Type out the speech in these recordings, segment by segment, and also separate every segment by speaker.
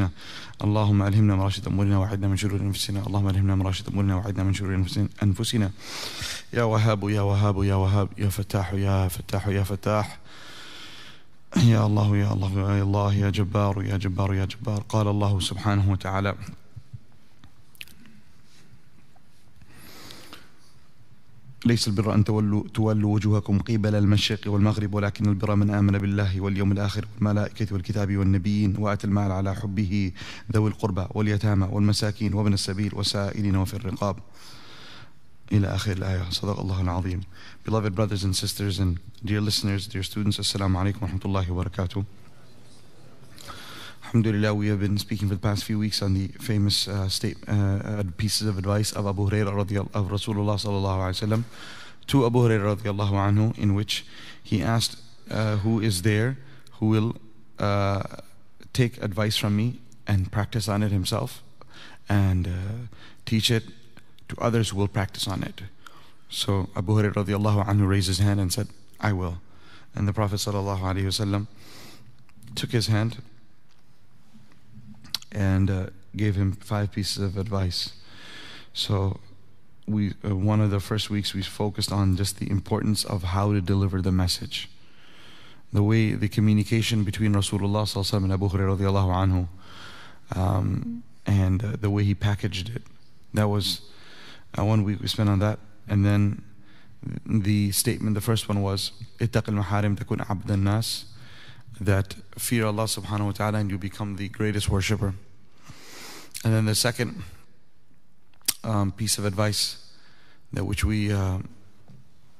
Speaker 1: أنفسنا. اللهم ألهمنا مراشد أمورنا وعدنا من شرور أنفسنا. اللهم ألهمنا مراشد أمورنا وعدنا من شرور أنفسنا- يا وهاب يا وهاب يا وهاب يا فتاح يا فتاح يا فتاح. يا الله يا الله يا الله يا جبار يا جبار يا جبار. قال الله سبحانه وتعالى ليس البر أن تولوا, تولوا وجوهكم قبل المشرق والمغرب ولكن البر من آمن بالله واليوم الآخر والملائكة والكتاب والنبيين وآتى المال على حبه ذوي القربى واليتامى والمساكين وابن السبيل والسائلين وفي الرقاب. إلى آخر الآية. صدق الله العظيم. Beloved brothers and sisters and dear listeners, dear students, alaikum wa rahmatullahi wa barakatuh. Alhamdulillah, we have been speaking for the past few weeks on the famous uh, state, uh, uh, pieces of advice of Abu Hurairah of Rasulullah sallallahu alaihi wasallam to Abu Hurairah radiallahu anhu, in which he asked, uh, "Who is there who will uh, take advice from me and practice on it himself, and uh, teach it to others who will practice on it?" So Abu Hurairah radiallahu anhu raised his hand and said, "I will," and the Prophet sallallahu alaihi wasallam took his hand and uh, gave him five pieces of advice. So, we uh, one of the first weeks we focused on just the importance of how to deliver the message, the way the communication between Rasulullah sallallahu and Abu Hurairah anhu, um, and uh, the way he packaged it. That was uh, one week we spent on that, and then the statement. The first one was "Ittaq al-maharim takun abd nas." that fear Allah subhanahu wa ta'ala and you become the greatest worshipper. And then the second um, piece of advice that which we uh,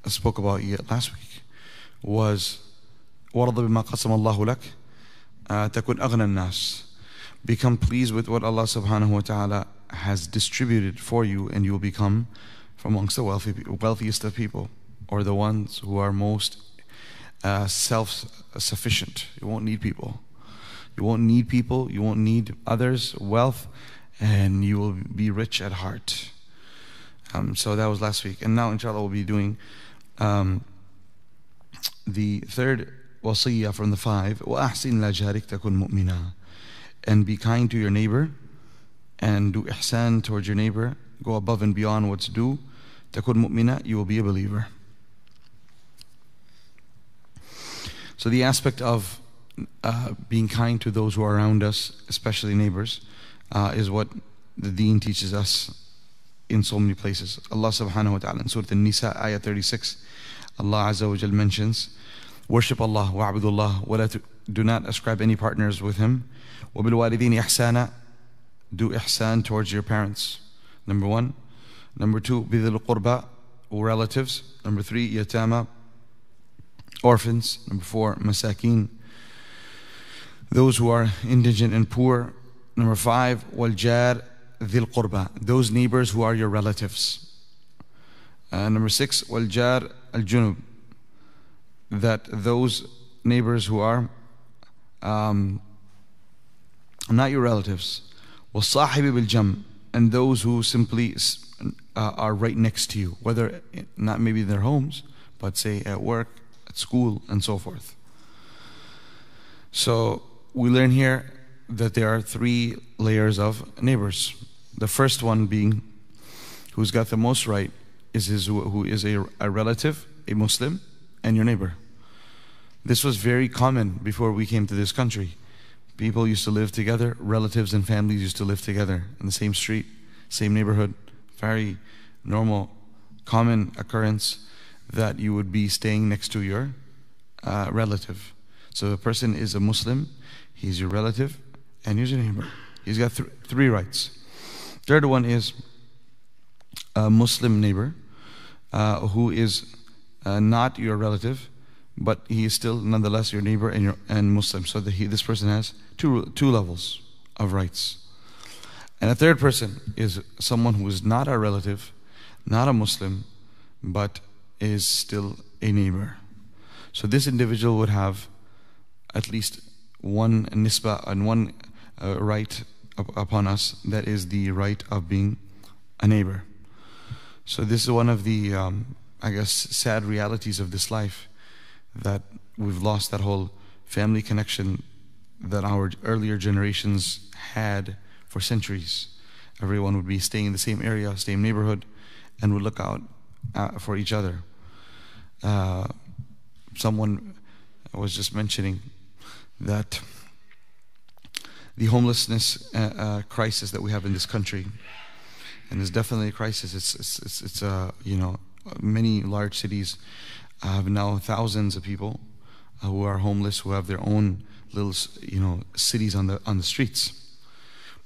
Speaker 1: spoke about yet last week was وَرَضَ بِمَا قَسَمَ اللَّهُ لَكَ تَكُنْ أَغْنَى النَّاسِ Become pleased with what Allah subhanahu wa ta'ala has distributed for you and you will become from amongst the wealthy, wealthiest of people or the ones who are most uh, self-sufficient. You won't need people. You won't need people. You won't need others, wealth, and you will be rich at heart. Um, so that was last week, and now inshallah we'll be doing um, the third wasiyah from the five. وَأَحْسِنْ لَجَارِكْ تَكُنْ مُؤْمِنًا And be kind to your neighbor, and do ihsan towards your neighbor. Go above and beyond what's due. تَكُنْ مُؤْمِنًا You will be a believer. So the aspect of uh, being kind to those who are around us, especially neighbors, uh, is what the Deen teaches us in so many places. Allah subhanahu wa ta'ala in Surah An-Nisa, ayah 36, Allah Azza wa Jal mentions, Worship Allah, wa'budullah, wa la tu- do not ascribe any partners with Him. وَبِالْوَالِدِينِ إِحْسَانًا Do ihsan towards your parents. Number one. Number two, بِذِلْ الْقُرْبَى relatives. Number three, yatama, orphans, number four, masakin, those who are indigent and poor, number five, waljar dhil qurba, those neighbors who are your relatives. Uh, number six, waljar al junub, that those neighbors who are um, not your relatives, wasahibi bil jam, and those who simply uh, are right next to you, whether eh, not maybe in their homes, but say at work, at school, and so forth. So we learn here that there are three layers of neighbors. The first one being who's got the most right is his, who is a, a relative, a Muslim, and your neighbor. This was very common before we came to this country. People used to live together, relatives and families used to live together in the same street, same neighborhood. Very normal, common occurrence that you would be staying next to your uh, relative. So a person is a Muslim, he's your relative, and he's your neighbor. He's got th- three rights. Third one is a Muslim neighbor uh, who is uh, not your relative, but he is still nonetheless your neighbor and, your, and Muslim. So he, this person has two, two levels of rights. And a third person is someone who is not a relative, not a Muslim, but is still a neighbor. So this individual would have at least one nisba and one uh, right up, upon us that is the right of being a neighbor. So this is one of the, um, I guess, sad realities of this life that we've lost that whole family connection that our earlier generations had for centuries. Everyone would be staying in the same area, same neighborhood, and would look out uh, for each other. Uh, someone was just mentioning that the homelessness uh, uh, crisis that we have in this country, and it's definitely a crisis. It's it's it's, it's uh, you know many large cities have now thousands of people uh, who are homeless who have their own little you know cities on the on the streets.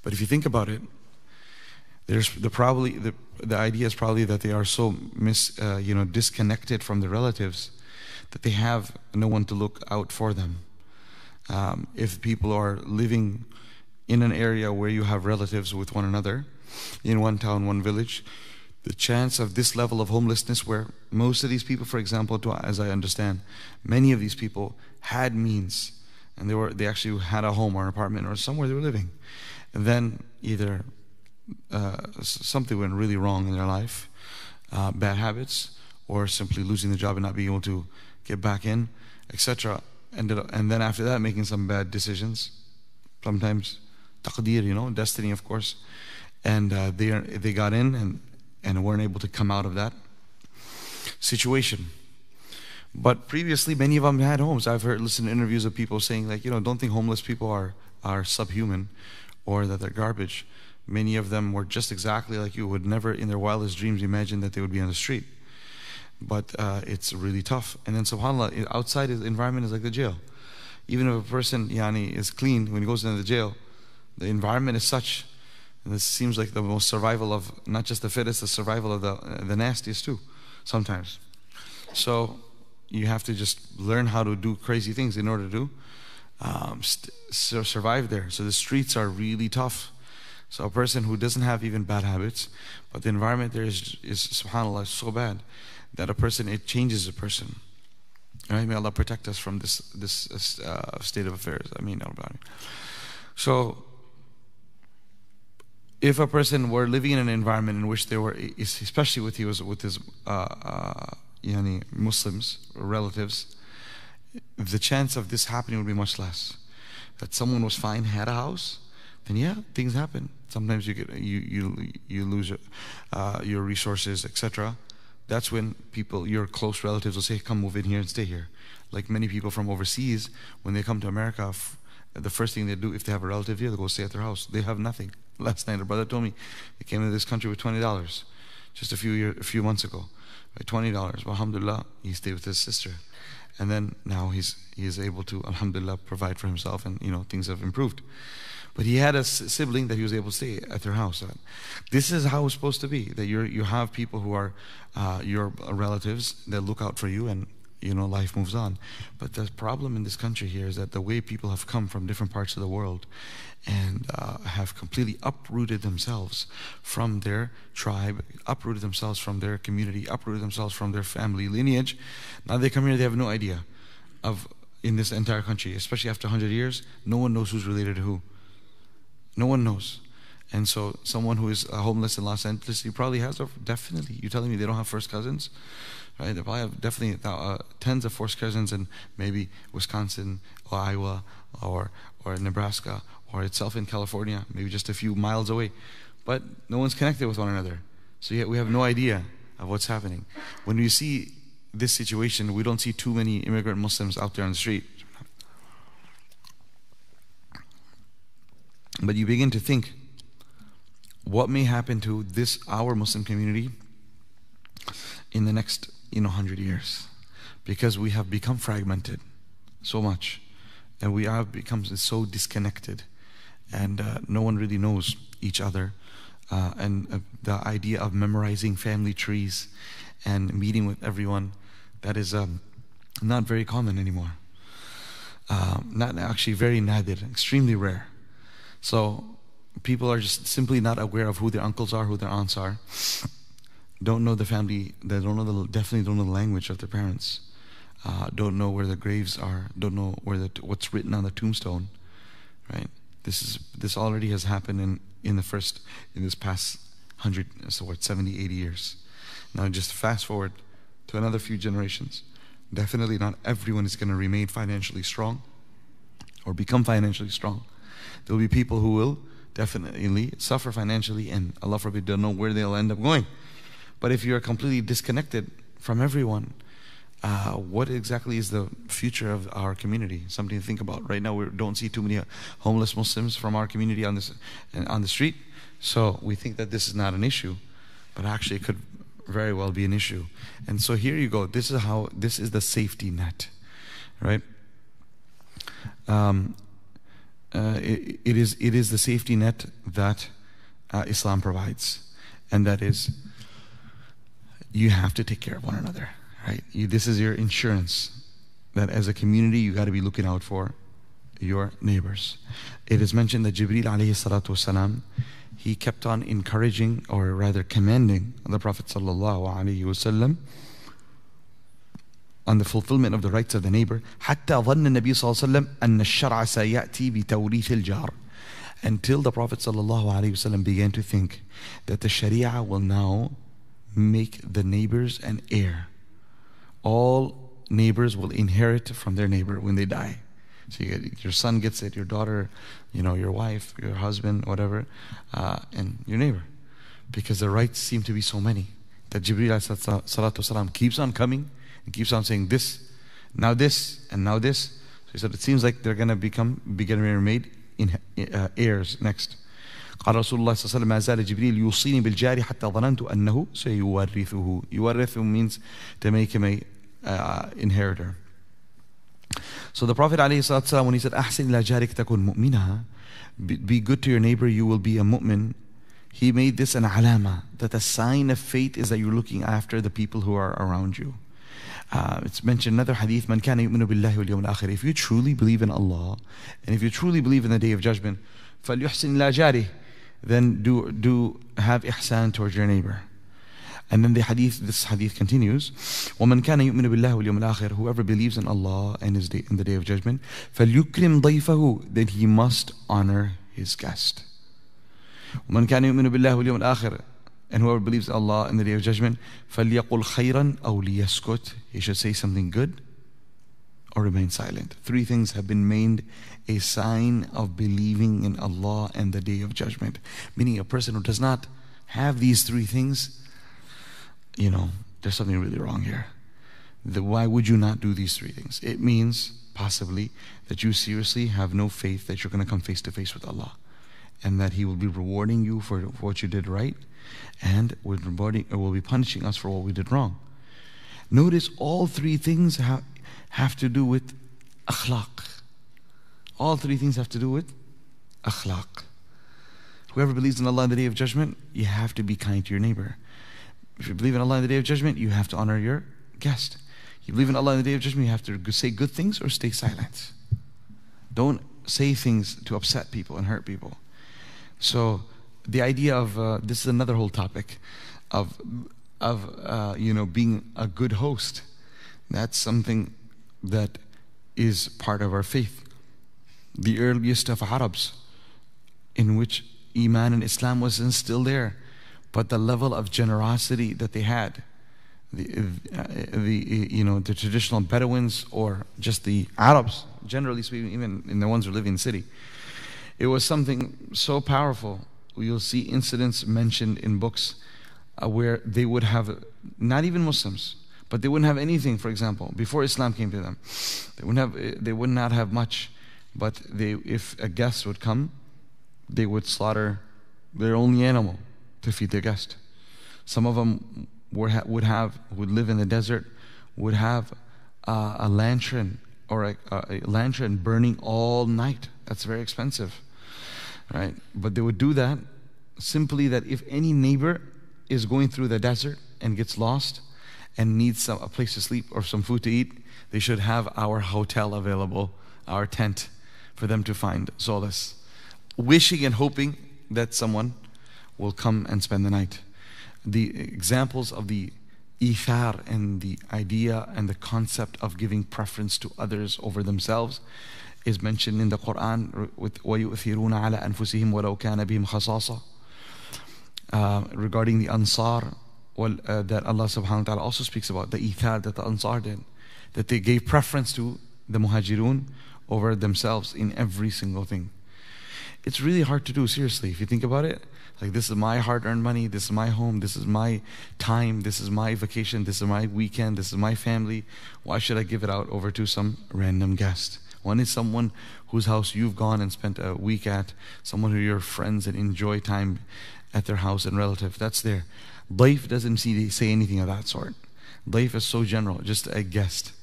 Speaker 1: But if you think about it, there's the probably the the idea is probably that they are so mis uh, you know disconnected from their relatives that they have no one to look out for them. Um, if people are living in an area where you have relatives with one another, in one town, one village, the chance of this level of homelessness, where most of these people, for example, to, as I understand, many of these people had means, and they were they actually had a home or an apartment or somewhere they were living, and then either uh, something went really wrong in their life, uh, bad habits, or simply losing the job and not being able to get back in, etc. And, and then after that, making some bad decisions, sometimes taqdeer, you know, destiny, of course. And uh, they, they got in and, and weren't able to come out of that situation. But previously, many of them had homes. I've heard, listened to interviews of people saying, like, you know, don't think homeless people are, are subhuman or that they're garbage. Many of them were just exactly like you, would never in their wildest dreams imagine that they would be on the street. But uh, it's really tough. And then, subhanAllah, outside the environment is like the jail. Even if a person yani, is clean, when he goes into the jail, the environment is such, and this seems like the most survival of not just the fittest, the survival of the, uh, the nastiest too, sometimes. So you have to just learn how to do crazy things in order to um, survive there. So the streets are really tough. So a person who doesn't have even bad habits, but the environment there is, is subhanAllah, so bad that a person, it changes a person. Right? May Allah protect us from this, this uh, state of affairs. I mean, so if a person were living in an environment in which they were, especially with he was with his uh, uh, yani Muslims or relatives, the chance of this happening would be much less. That someone was fine, had a house, then yeah, things happen. Sometimes you get you you you lose uh, your resources, etc. That's when people, your close relatives, will say, "Come move in here and stay here." Like many people from overseas, when they come to America, the first thing they do if they have a relative here, they go stay at their house. They have nothing. Last night, a brother told me he came to this country with twenty dollars, just a few year, a few months ago. Twenty dollars. Alhamdulillah, he stayed with his sister, and then now he's he is able to Alhamdulillah provide for himself, and you know things have improved. But he had a sibling that he was able to stay at their house. This is how it's supposed to be. That you you have people who are uh, your relatives that look out for you, and you know life moves on. But the problem in this country here is that the way people have come from different parts of the world, and uh, have completely uprooted themselves from their tribe, uprooted themselves from their community, uprooted themselves from their family lineage. Now they come here, they have no idea of in this entire country, especially after 100 years, no one knows who's related to who. No one knows. And so, someone who is uh, homeless in Los Angeles, he probably has, a, definitely, you're telling me they don't have first cousins? Right? They probably have definitely uh, tens of first cousins in maybe Wisconsin or Iowa or, or Nebraska or itself in California, maybe just a few miles away. But no one's connected with one another. So yet we have no idea of what's happening. When we see this situation, we don't see too many immigrant Muslims out there on the street. But you begin to think what may happen to this our Muslim community in the next you know hundred years, because we have become fragmented so much, and we have become so disconnected, and uh, no one really knows each other, uh, and uh, the idea of memorizing family trees and meeting with everyone that is um, not very common anymore. Uh, not actually very nadir, extremely rare. So people are just simply not aware of who their uncles are, who their aunts are. Don't know the family. They don't know the definitely don't know the language of their parents. Uh, don't know where the graves are. Don't know where the what's written on the tombstone. Right. This is this already has happened in in the first in this past hundred so what 70 80 years. Now just fast forward to another few generations. Definitely not everyone is going to remain financially strong or become financially strong. There will be people who will definitely suffer financially and Allah forbid don't know where they'll end up going. But if you're completely disconnected from everyone, uh, what exactly is the future of our community? Something to think about. Right now, we don't see too many homeless Muslims from our community on this on the street, so we think that this is not an issue, but actually, it could very well be an issue. And so here you go. This is how this is the safety net, right? Um, uh, it, it is it is the safety net that uh, Islam provides, and that is you have to take care of one another, right? You, this is your insurance that as a community you got to be looking out for your neighbors. It is mentioned that Jibril alayhi salatu wasalam, he kept on encouraging or rather commending the Prophet sallallahu alaihi wasallam on the fulfillment of the rights of the neighbor حتى ظن النبي صلى الله عليه وسلم أن الشرع سيأتي بتوريث الجار until the Prophet sallallahu alaihi wasallam began to think that the Sharia will now make the neighbors an heir. All neighbors will inherit from their neighbor when they die. So you get, your son gets it, your daughter, you know, your wife, your husband, whatever, uh, and your neighbor. Because the rights seem to be so many that Jibreel salatu salam keeps on coming and keeps on saying this, now this, and now this. So he said, it seems like they're going to become, be getting made in, uh, heirs next. قال رسول الله صلى الله عليه وسلم ما زال جبريل يوصيني بالجاري حتى ظننت أنه سيورثه يورثه means to make him a uh, inheritor so the Prophet ﷺ when he said أحسن إلى جارك تكون مؤمنة be good to your neighbor you will be a mu'min he made this an alama that a sign of faith is that you're looking after the people who are around you uh, it's mentioned another hadith من كان يؤمن بالله واليوم الآخر if you truly believe in Allah and if you truly believe in the day of judgment فليحسن إلى جاره then do do have ihsan towards your neighbor. And then the hadith, this hadith continues, وَمَنْ كَانَ يُؤْمِنُ بِاللَّهِ وَالْيَوْمِ الْآخِرِ Whoever believes in Allah and his day, in the day of judgment, فَلْيُكْرِمْ ضَيْفَهُ Then he must honor his guest. وَمَنْ كَانَ يُؤْمِنُ بِاللَّهِ وَالْيَوْمِ الْآخِرِ And whoever believes in Allah in the day of judgment, فَلْيَقُلْ خَيْرًا أَوْ لِيَسْكُتْ He should say something good or remain silent. Three things have been made a sign of believing in Allah and the day of judgment. Meaning, a person who does not have these three things, you know, there's something really wrong here. The, why would you not do these three things? It means possibly that you seriously have no faith that you're going to come face to face with Allah and that He will be rewarding you for, what you did right and will, be uh, punishing us for what we did wrong. Notice all three things have, have to do with akhlaq. All three things have to do with akhlaq. Whoever believes in Allah in the day of judgment, you have to be kind to your neighbor. If you believe in Allah in the day of judgment, you have to honor your guest. You believe in Allah in the day of judgment, you have to say good things or stay silent. Don't say things to upset people and hurt people. So, the idea of uh, this is another whole topic of of uh, you know being a good host. That's something that is part of our faith the earliest of Arabs, in which Iman and Islam wasn't still there, but the level of generosity that they had, the, uh, the you know the traditional Bedouins or just the Arabs, generally speaking, even in the ones who live in the city, it was something so powerful. You'll see incidents mentioned in books uh, where they would have not even Muslims, but they wouldn't have anything. For example, before Islam came to them, they wouldn't have they would not have much but they, if a guest would come, they would slaughter their only animal to feed their guest. Some of them were, would have, would live in the desert, would have uh, a lantern or a, a, lantern burning all night. That's very expensive, right? But they would do that simply that if any neighbor is going through the desert and gets lost and needs some, a place to sleep or some food to eat, they should have our hotel available, our tent for them to find solace, wishing and hoping that someone will come and spend the night. The examples of the ithar and the idea and the concept of giving preference to others over themselves is mentioned in the Quran with وَيُؤْثِرُونَ عَلَى أَنفُسِهِمْ وَلَوْ كَانَ بِهِمْ خَصَاصَةً uh, regarding the Ansar well, uh, that Allah subhanahu wa ta'ala also speaks about the ithar that the Ansar did that they gave preference to the Muhajirun over themselves in every single thing. It's really hard to do, seriously, if you think about it. Like, this is my hard earned money, this is my home, this is my time, this is my vacation, this is my weekend, this is my family. Why should I give it out over to some random guest? One is someone whose house you've gone and spent a week at, someone who you're friends and enjoy time at their house and relative. That's there. Daif doesn't see, say anything of that sort. Daif is so general, just a guest.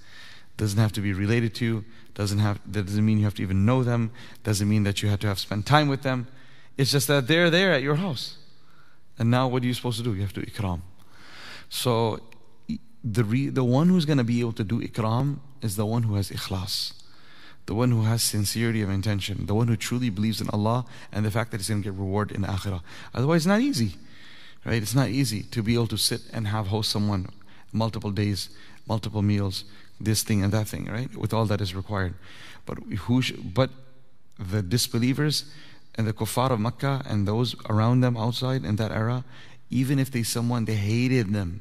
Speaker 1: Doesn't have to be related to, doesn't have that doesn't mean you have to even know them, doesn't mean that you have to have spent time with them. It's just that they're there at your house. And now what are you supposed to do? You have to ikram. So the re, the one who's going to be able to do ikram is the one who has ikhlas. The one who has sincerity of intention, the one who truly believes in Allah and the fact that he's going to get reward in akhirah. Otherwise, it's not easy, right? It's not easy to be able to sit and have host someone multiple days, multiple meals, this thing and that thing, right? With all that is required. But who? Sh- but the disbelievers and the kuffar of Makkah and those around them outside in that era, even if they someone they hated them,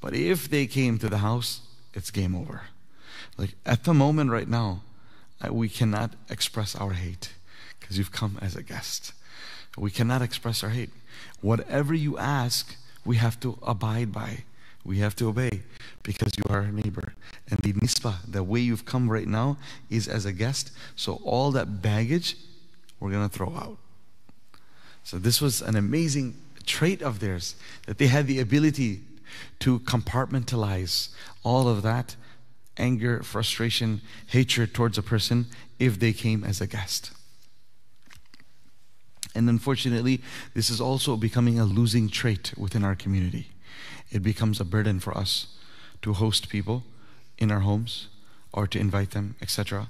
Speaker 1: but if they came to the house, it's game over. Like at the moment right now, we cannot express our hate because you've come as a guest. We cannot express our hate. Whatever you ask, we have to abide by. We have to obey because you are our neighbor. And the nisbah, the way you've come right now, is as a guest. So all that baggage, we're going to throw out. So this was an amazing trait of theirs that they had the ability to compartmentalize all of that anger, frustration, hatred towards a person if they came as a guest. And unfortunately, this is also becoming a losing trait within our community. It becomes a burden for us to host people in our homes or to invite them, etc.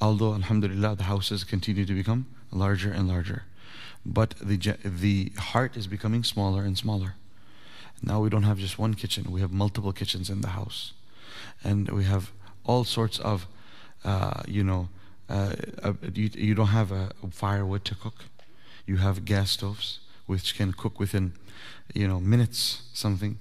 Speaker 1: Although, alhamdulillah, the houses continue to become larger and larger. But the, the heart is becoming smaller and smaller. Now we don't have just one kitchen, we have multiple kitchens in the house. And we have all sorts of, uh, you know, uh, uh, you, you don't have a firewood to cook. You have gas stoves, which can cook within, you know, minutes, something.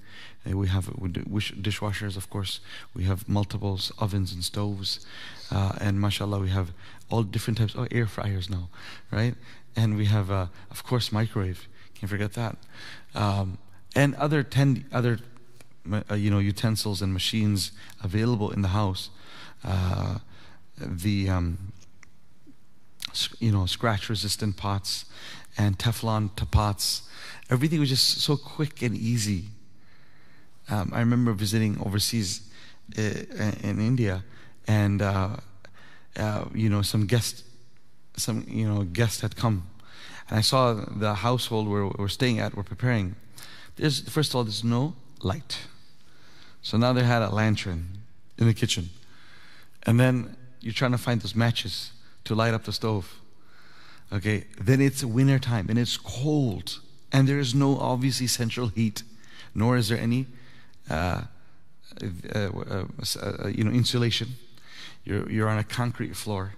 Speaker 1: Uh, we have dishwashers, of course. We have multiples ovens and stoves, uh, and mashallah, we have all different types. of air fryers now, right? And we have, of course, microwave. Can't forget that. Um, and other ten other you know utensils and machines available in the house. Uh, the um, you know scratch resistant pots and Teflon pots. Everything was just so quick and easy. Um, I remember visiting overseas uh, in India, and uh, uh, you know some guest, some you know guest had come, and I saw the household where we're staying at. We're preparing there's, first of all, there's no light. So now they had a lantern in the kitchen. And then you're trying to find those matches to light up the stove. Okay, then it's winter time and it's cold. And there is no obviously central heat, nor is there any uh, uh, uh, uh, you know, insulation. You're, you're on a concrete floor,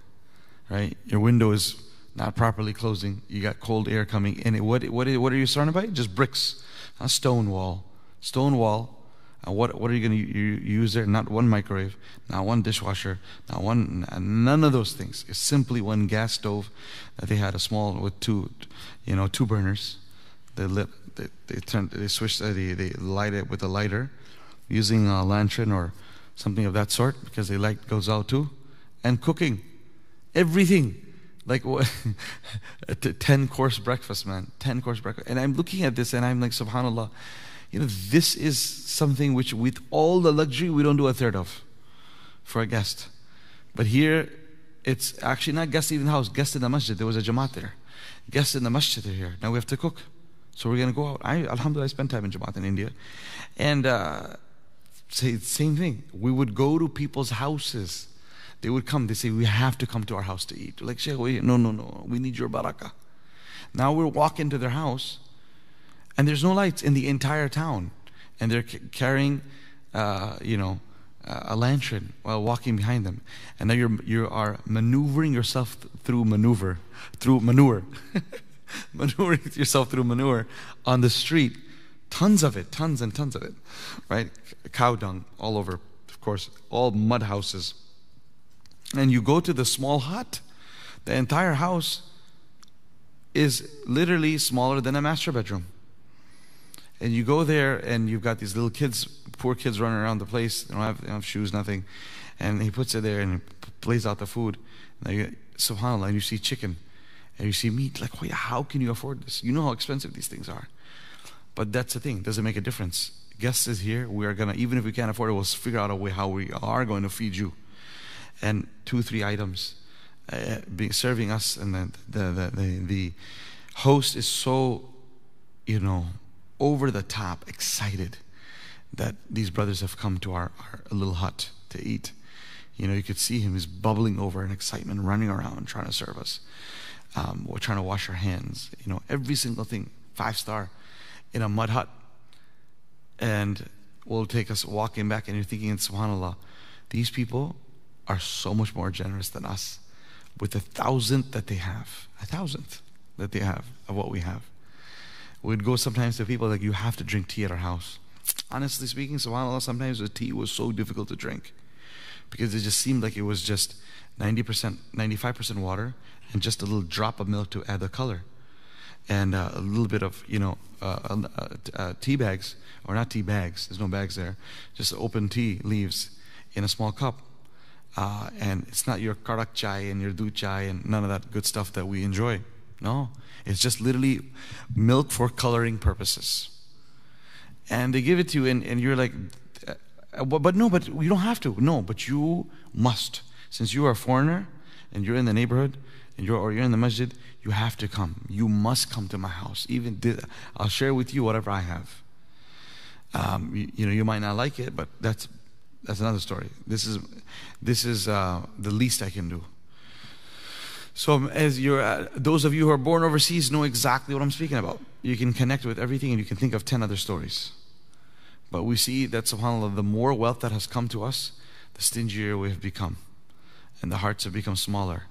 Speaker 1: right? Your window is not properly closing. You got cold air coming in. What, what, what are you surrounded by? Just bricks a stone wall. Stone wall. And what, what are you going to use there? Not one microwave, not one dishwasher, not one, none of those things. It's simply one gas stove that they had a small with two, you know, two burners. They lit, they, they turned, they switched, uh, they, they light it with a lighter using a lantern or something of that sort because the light goes out too. And cooking. Everything like what 10 course breakfast man 10 course breakfast and i'm looking at this and i'm like subhanallah you know this is something which with all the luxury we don't do a third of for a guest. But here it's actually not guest in the house guest in the masjid. There was a jamaat there. Guests in the masjid are here. Now we have to cook. So we're going to go out. I alhamdulillah i spent time in jamaat in india. And uh, say same thing. We would go to people's houses. They would come, they say, We have to come to our house to eat. Like, Sheikh, no, no, no, we need your barakah. Now we're walking to their house, and there's no lights in the entire town. And they're carrying, uh, you know, a lantern while walking behind them. And now you're, you are maneuvering yourself through maneuver, through manure. maneuvering yourself through manure on the street. Tons of it, tons and tons of it, right? Cow dung all over, of course, all mud houses and you go to the small hut, the entire house is literally smaller than a master bedroom. And you go there, and you've got these little kids, poor kids running around the place. They don't have, they don't have shoes, nothing. And he puts it there and he plays out the food. And you, subhanAllah, and you see chicken and you see meat. Like, wait, how can you afford this? You know how expensive these things are. But that's the thing, does it make a difference? Guest is here. We are gonna, even if we can't afford it, we'll figure out a way how we are going to feed you. And two, three items uh, being serving us, and the the, the the the host is so, you know, over the top excited that these brothers have come to our, our little hut to eat. You know, you could see him, he's bubbling over in excitement, running around trying to serve us. Um, we're trying to wash our hands, you know, every single thing, five star in a mud hut. And will take us walking back, and you're thinking, subhanAllah, these people are so much more generous than us with a thousandth that they have, a thousandth that they have of what we have. We'd go sometimes to people like, you have to drink tea at our house. Honestly speaking, subhanAllah, sometimes the tea was so difficult to drink because it just seemed like it was just 90%, 95% water and just a little drop of milk to add the color. And uh, a little bit of, you know, uh, uh, uh, tea bags, or not tea bags, there's no bags there, just open tea leaves in a small cup. Uh, and it's not your karak chai and your doodh chai and none of that good stuff that we enjoy. No, it's just literally milk for coloring purposes. And they give it to you, and, and you're like, uh, but no, but you don't have to. No, but you must. Since you are a foreigner and you're in the neighborhood and you're, or you're in the masjid, you have to come. You must come to my house. Even I'll share with you whatever I have. Um, you, you, know, you might not like it, but that's that's another story. This is this is uh, the least I can do. So, um, as you're, uh, those of you who are born overseas know exactly what I'm speaking about. You can connect with everything and you can think of 10 other stories. But we see that, subhanAllah, the more wealth that has come to us, the stingier we have become. And the hearts have become smaller.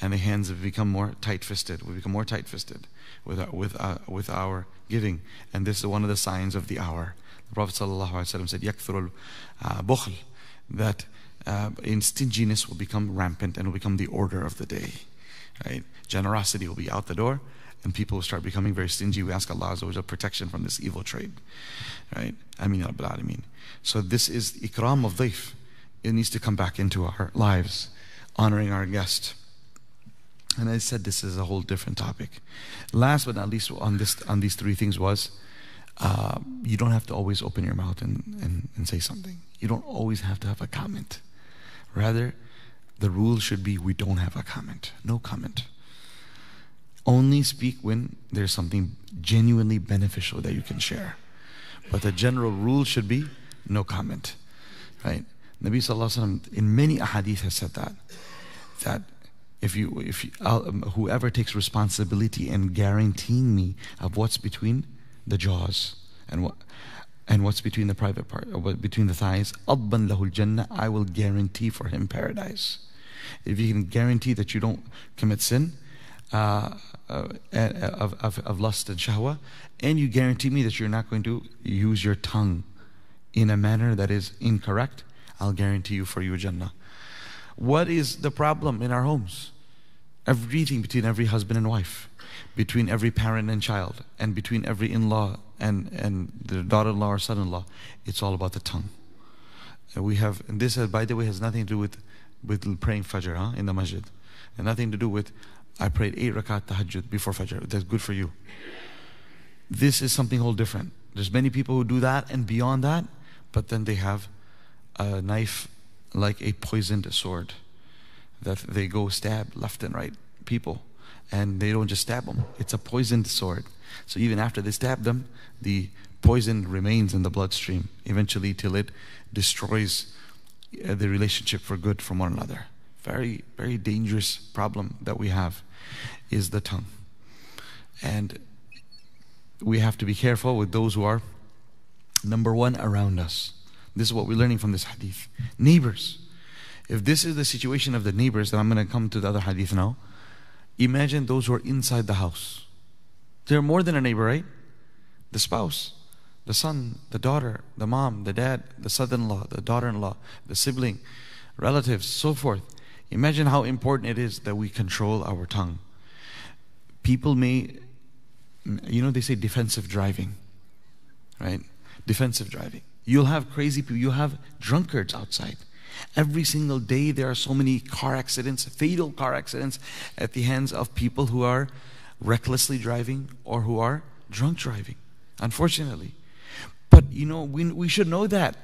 Speaker 1: And the hands have become more tight fisted. We become more tight fisted with, our, with, uh, with our giving. And this is one of the signs of the hour. The Prophet ﷺ said, Yakthurul uh, bokhl," that uh, in stinginess will become rampant and will become the order of the day. Right? Generosity will be out the door and people will start becoming very stingy. We ask Allah Azza protection from this evil trade. Right? Ameen Rabbil Alameen. So this is ikram of dhaif. It needs to come back into our lives, honoring our guest. And I said this is a whole different topic. Last but not least on this on these three things was uh, you don't have to always open your mouth and, and, and say something. You don't always have to have a comment. Rather, the rule should be we don't have a comment. No comment. Only speak when there's something genuinely beneficial that you can share. But the general rule should be no comment. Right? Nabi Sallallahu Alaihi Wasallam in many ahadith has said that. That if you, if you, um, whoever takes responsibility in guaranteeing me of what's between the jaws and what, and what's between the private part, or between the thighs, أضمن له الجنة, I will guarantee for him paradise. If you can guarantee that you don't commit sin, uh, uh, of, of, of lust and shahwa, and you guarantee me that you're not going to use your tongue in a manner that is incorrect, I'll guarantee you for you Jannah. What is the problem in our homes? Everything between every husband and wife, between every parent and child, and between every in law and, and the daughter in law or son in law, it's all about the tongue. We have, and this, uh, by the way, has nothing to do with, with praying Fajr huh, in the masjid, and nothing to do with I prayed eight rakat tahajjud before Fajr. That's good for you. This is something whole different. There's many people who do that and beyond that, but then they have a knife like a poisoned sword that they go stab left and right people. And they don't just stab them, it's a poisoned sword. So even after they stab them, the poison remains in the bloodstream eventually till it destroys Uh, the relationship for good from one another very, very dangerous problem that we have is the tongue. And we have to be careful with those who are, number one, around us. This is what we're learning from this hadith. Neighbors. If this is the situation of the neighbors, then I'm going to come to the other hadith now. Imagine those who are inside the house. They're more than a neighbor, right? The spouse, the son, the daughter, the mom, the dad, the son in law, the daughter in law, the sibling, relatives, so forth. Imagine how important it is that we control our tongue. People may, you know, they say defensive driving, right? Defensive driving. You'll have crazy people, you'll have drunkards outside. Every single day, there are so many car accidents, fatal car accidents, at the hands of people who are recklessly driving or who are drunk driving, unfortunately. You know, we, we should know that.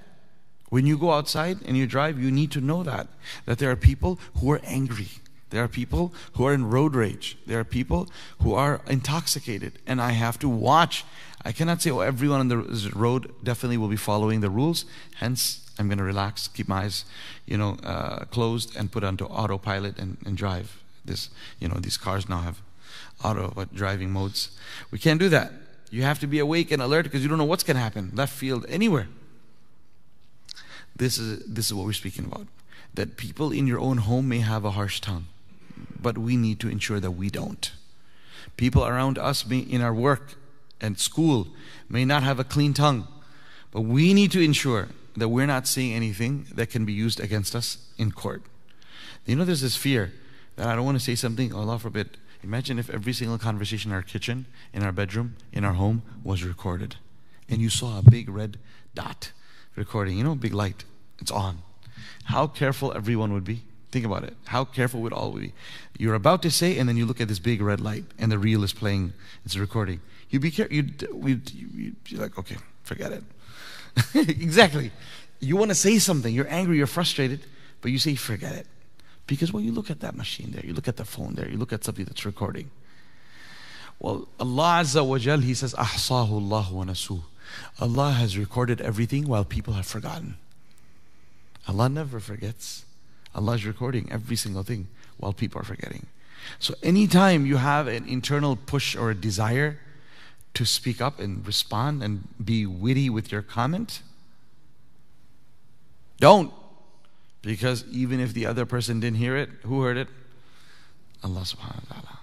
Speaker 1: When you go outside and you drive, you need to know that. That there are people who are angry. There are people who are in road rage. There are people who are intoxicated. And I have to watch. I cannot say, oh, everyone on the road definitely will be following the rules. Hence, I'm going to relax, keep my eyes, you know, uh, closed and put onto autopilot and, and drive. This, you know, these cars now have auto driving modes. We can't do that. You have to be awake and alert because you don't know what's going to happen. Left field, anywhere. This is, this is what we're speaking about. That people in your own home may have a harsh tongue, but we need to ensure that we don't. People around us may, in our work and school may not have a clean tongue, but we need to ensure that we're not saying anything that can be used against us in court. You know, there's this fear that I don't want to say something, oh, Allah forbid. Imagine if every single conversation in our kitchen, in our bedroom, in our home was recorded. And you saw a big red dot recording, you know, big light. It's on. How careful everyone would be. Think about it. How careful would all be? You're about to say, and then you look at this big red light, and the reel is playing. It's recording. You'd be careful. You'd, you'd, you'd, like, okay, forget it. exactly. You want to say something. You're angry. You're frustrated, but you say, forget it. Because when you look at that machine there, you look at the phone there, you look at something that's recording. Well, Allah Azza wa Jal, He says, Allah wa nasu. Allah has recorded everything while people have forgotten. Allah never forgets. Allah is recording every single thing while people are forgetting. So anytime you have an internal push or a desire to speak up and respond and be witty with your comment, don't. Because even if the other person didn't hear it, who heard it? Allah subhanahu wa ta'ala.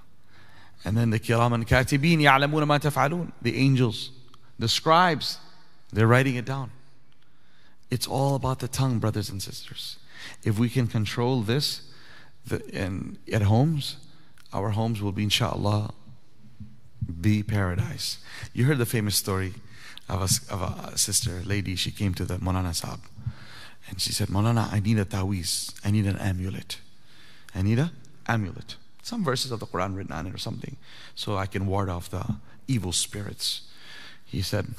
Speaker 1: And then the kiraman katibin ya'lamuna ma taf'alun. The angels, the scribes, they're writing it down. It's all about the tongue, brothers and sisters. If we can control this the, and at homes, our homes will be, inshallah, be paradise. You heard the famous story of a, of a sister, lady, she came to the Maulana Saab. And she said, Maulana, I need a tawiz. I need an amulet. I need a amulet. Some verses of the Quran written on it or something. So I can ward off the evil spirits. He said,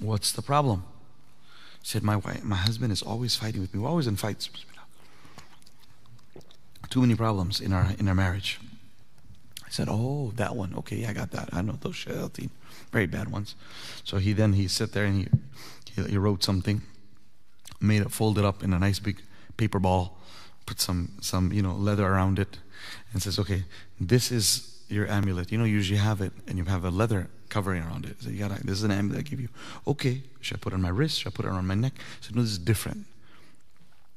Speaker 1: What's the problem? She said, my, wife, my husband is always fighting with me. We're always in fights. Too many problems in our, in our marriage. I said, oh, that one. Okay, I got that. I know those shayateen, very bad ones. So he then, he sat there and he, he, he wrote something, made it, folded up in a nice big paper ball, put some, some, you know, leather around it, and says, okay, this is your amulet. You know, you usually have it, and you have a leather covering around it. So you gotta, this is an amulet I give you. Okay, should I put it on my wrist? Should I put it around my neck? So no, this is different.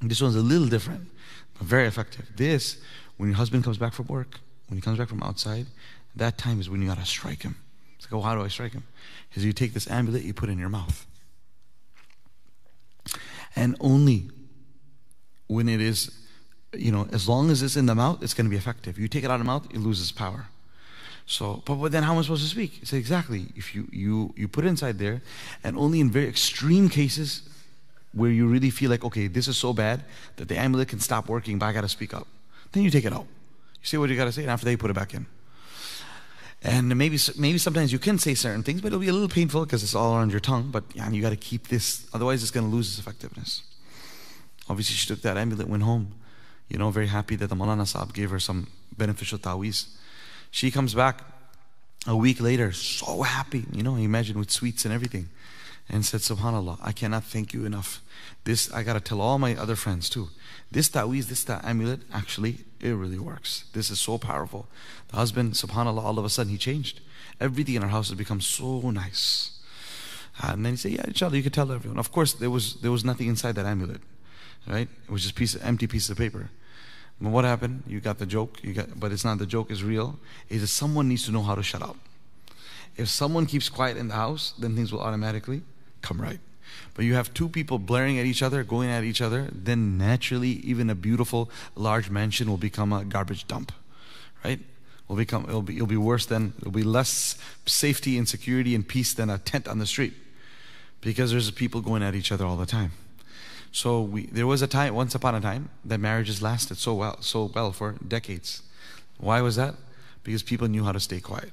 Speaker 1: This one's a little different, but very effective. This, when your husband comes back from work, when he comes back from outside, that time is when you gotta strike him. It's like, oh, how do I strike him? Is you take this amulet, you put it in your mouth. And only when it is, you know, as long as it's in the mouth, it's going to be effective. You take it out of the mouth, it loses power. So, but, but then how am I supposed to speak? Exactly. If you, you, you put it inside there, and only in very extreme cases where you really feel like, okay, this is so bad that the amulet can stop working, but I got to speak up. Then you take it out. You say what you got to say, and after that, you put it back in. And maybe, maybe sometimes you can say certain things, but it'll be a little painful because it's all around your tongue. But yeah, you got to keep this, otherwise, it's going to lose its effectiveness. Obviously, she took that amulet, went home, you know, very happy that the Maulana Saab gave her some beneficial tawiz. She comes back a week later, so happy, you know, imagine with sweets and everything, and said, Subhanallah, I cannot thank you enough. This, I got to tell all my other friends too. This ta'weez, this ta amulet, actually, it really works. This is so powerful. The husband, subhanAllah, all of a sudden he changed. Everything in our house has become so nice. Uh, and then he said, Yeah, inshallah, you can tell everyone. Of course, there was, there was nothing inside that amulet, right? It was just piece of, empty piece of paper. But what happened? You got the joke, you got, but it's not the joke is real. Is that someone needs to know how to shut up. If someone keeps quiet in the house, then things will automatically come right. But you have two people blaring at each other, going at each other, then naturally, even a beautiful large mansion will become a garbage dump, right? Will become it'll be it'll be worse than it'll be less safety and security and peace than a tent on the street, because there's people going at each other all the time. So we there was a time once upon a time that marriages lasted so well so well for decades. Why was that? Because people knew how to stay quiet.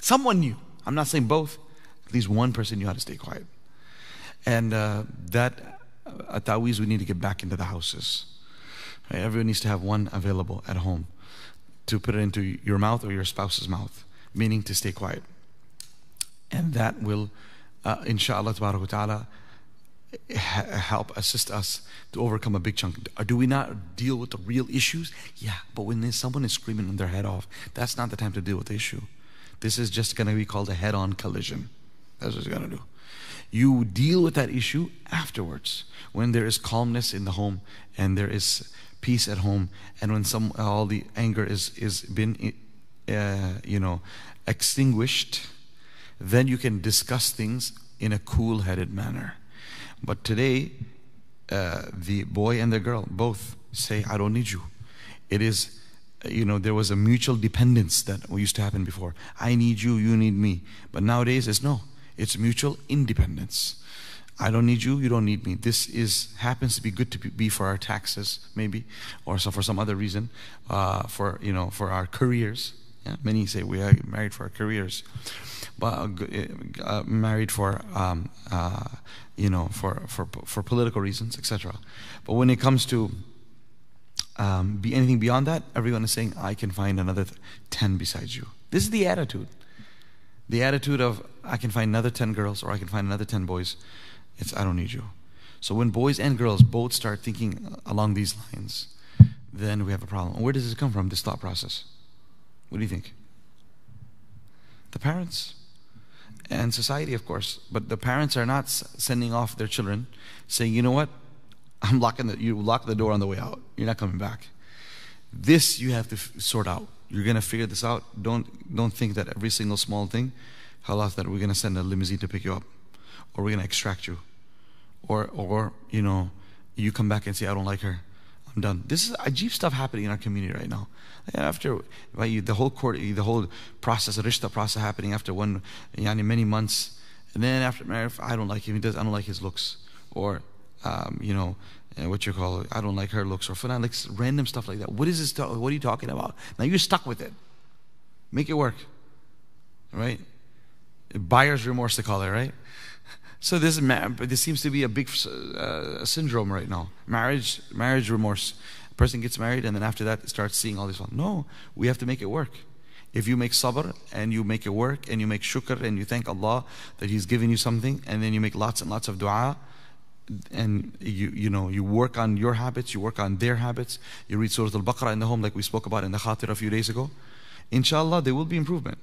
Speaker 1: Someone knew. I'm not saying both. At least one person knew how to stay quiet. And uh, that uh, taweez we need to get back into the houses. Right? Everyone needs to have one available at home to put it into your mouth or your spouse's mouth, meaning to stay quiet. And that will, uh, inshallah ta'ala, help assist us to overcome a big chunk. Do we not deal with the real issues? Yeah, but when someone is screaming their head off, that's not the time to deal with the issue. This is just going to be called a head on collision. That's what it's going to do. You deal with that issue afterwards when there is calmness in the home and there is peace at home and when some all the anger is is been uh, you know extinguished then you can discuss things in a cool-headed manner. But today uh, the boy and the girl both say i don't need you. It is you know there was a mutual dependence that used to happen before. I need you you need me. But nowadays it's no it's mutual independence. I don't need you, you don't need me. This is happens to be good to be for our taxes, maybe, or so for some other reason, uh, for you know, for our careers. Yeah? Many say we are married for our careers, but uh, uh married for um, uh, you know, for for for political reasons, etc. But when it comes to um, be anything beyond that, everyone is saying, "I can find another ten besides you." This is the attitude. The attitude of, I can find another 10 girls or I can find another 10 boys, it's, I don't need you. So when boys and girls both start thinking along these lines, then we have a problem. Where does this come from, this thought process? What do you think? The parents and society, of course. But the parents are not sending off their children saying, you know what? I'm locking the, you lock the door on the way out. You're not coming back. This you have to sort out. You're going to figure this out. Don't, don't think that every single small thing, halas, that we're going to send a limousine to pick you up, or we're going to extract you, or, or, you know, you come back and say, I don't like her. I'm done. This is ajib stuff happening in our community right now. After right, the whole court, the whole process, the rishta process happening after one, yani many months, and then after marriage, I don't like him. He does. I don't like his looks, or um, you know, uh, what you call it, I don't like her looks or fulan, like random stuff like that. What is this? What are you talking about? Now you're stuck with it. Make it work, right? Buyer's remorse, they call it, right? So this, this seems to be a big uh, syndrome right now. Marriage, marriage remorse. A person gets married and then after that starts seeing all this. No, we have to make it work. If you make sabr and you make it work and you make shukr and you thank Allah that He's given you something and then you make lots and lots of dua, and you you know you work on your habits, you work on their habits. You read Surah Al-Baqarah in the home, like we spoke about in the Khatir a few days ago. Inshallah, there will be improvement.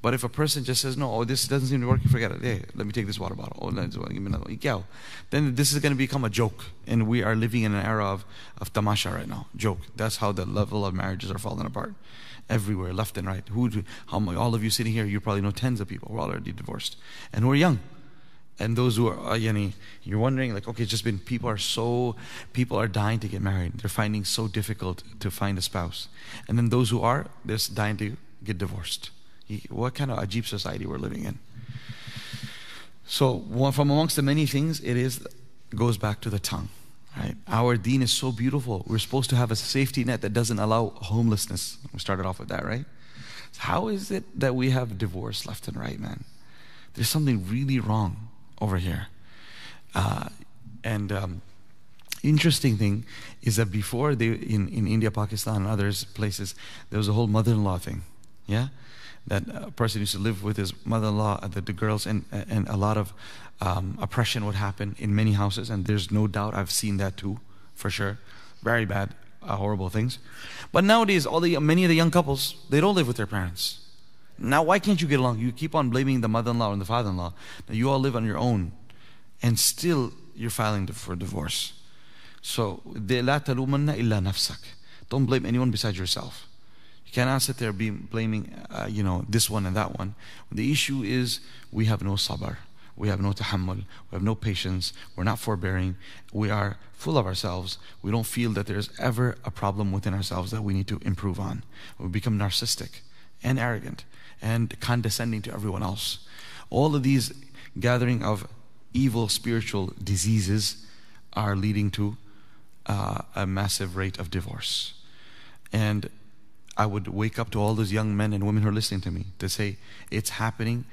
Speaker 1: But if a person just says, "No, oh, this doesn't seem to work," forget it. Hey, let me take this water bottle. Oh, give me another one. Then this is going to become a joke, and we are living in an era of of tamasha right now. Joke. That's how the level of marriages are falling apart everywhere, left and right. Who? All of you sitting here, you probably know tens of people who are already divorced, and who are young and those who are uh, yani, you're wondering like okay it's just been people are so people are dying to get married they're finding so difficult to find a spouse and then those who are they're dying to get divorced what kind of ajib society we're living in. So from amongst the many things it is goes back to the tongue right? Our deen is so beautiful. We're supposed to have a safety net that doesn't allow homelessness. We started off with that right? How is it that we have divorce left and right man? There's something really wrong over here. Uh, and um, interesting thing is that before they in, in India, Pakistan, and others places, there was a whole mother-in-law thing. Yeah, that a person used to live with his mother-in-law, uh, the, the girls, and and a lot of um, oppression would happen in many houses. And there's no doubt I've seen that too, for sure. Very bad, uh, horrible things. But nowadays, all the many of the young couples they don't live with their parents. Now, why can't you get along? You keep on blaming the mother in law and the father in law. Now, you all live on your own, and still you're filing for divorce. So, لا تلومن إلا نفسك. Don't blame anyone besides yourself. You cannot sit there being blaming, uh, you know, this one and that one. The issue is we have no sabr. we have no tahammul, we have no patience, we're not forbearing, we are full of ourselves. We don't feel that there's ever a problem within ourselves that we need to improve on. We become narcissistic and arrogant and condescending to everyone else. All of these gathering of evil spiritual diseases are leading to uh, a massive rate of divorce. And I would wake up to all those young men and women who are listening to me to say it's happening.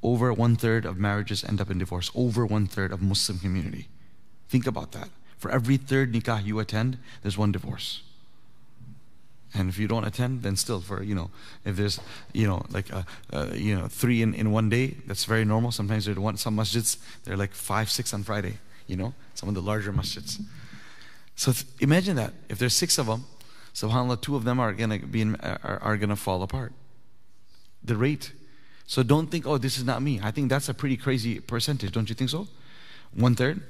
Speaker 1: Over one third of marriages end up in divorce. Over one third of Muslim community. Think about that. For every third nikah you attend, there's one divorce. And if you don't attend, then still for you know, if there's you know like a, uh, uh, you know three in, in one day, that's very normal. Sometimes there's one some masjids they're like five six on Friday. You know, some of the larger masjids. So th- imagine that if there's six of them, subhanallah, two of them are gonna be in, are, are gonna fall apart. The rate. So don't think, oh, this is not me. I think that's a pretty crazy percentage. Don't you think so? One third.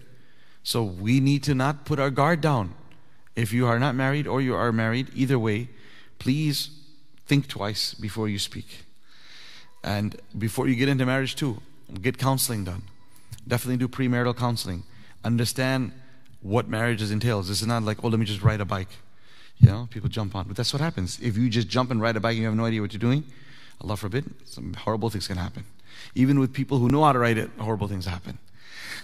Speaker 1: So we need to not put our guard down. If you are not married or you are married, either way, please think twice before you speak. And before you get into marriage, too, get counseling done. Definitely do premarital counseling. Understand what marriage entails. This is not like, oh, let me just ride a bike. You know, people jump on. But that's what happens. If you just jump and ride a bike and you have no idea what you're doing, Allah forbid, some horrible things can happen. Even with people who know how to ride it, horrible things happen.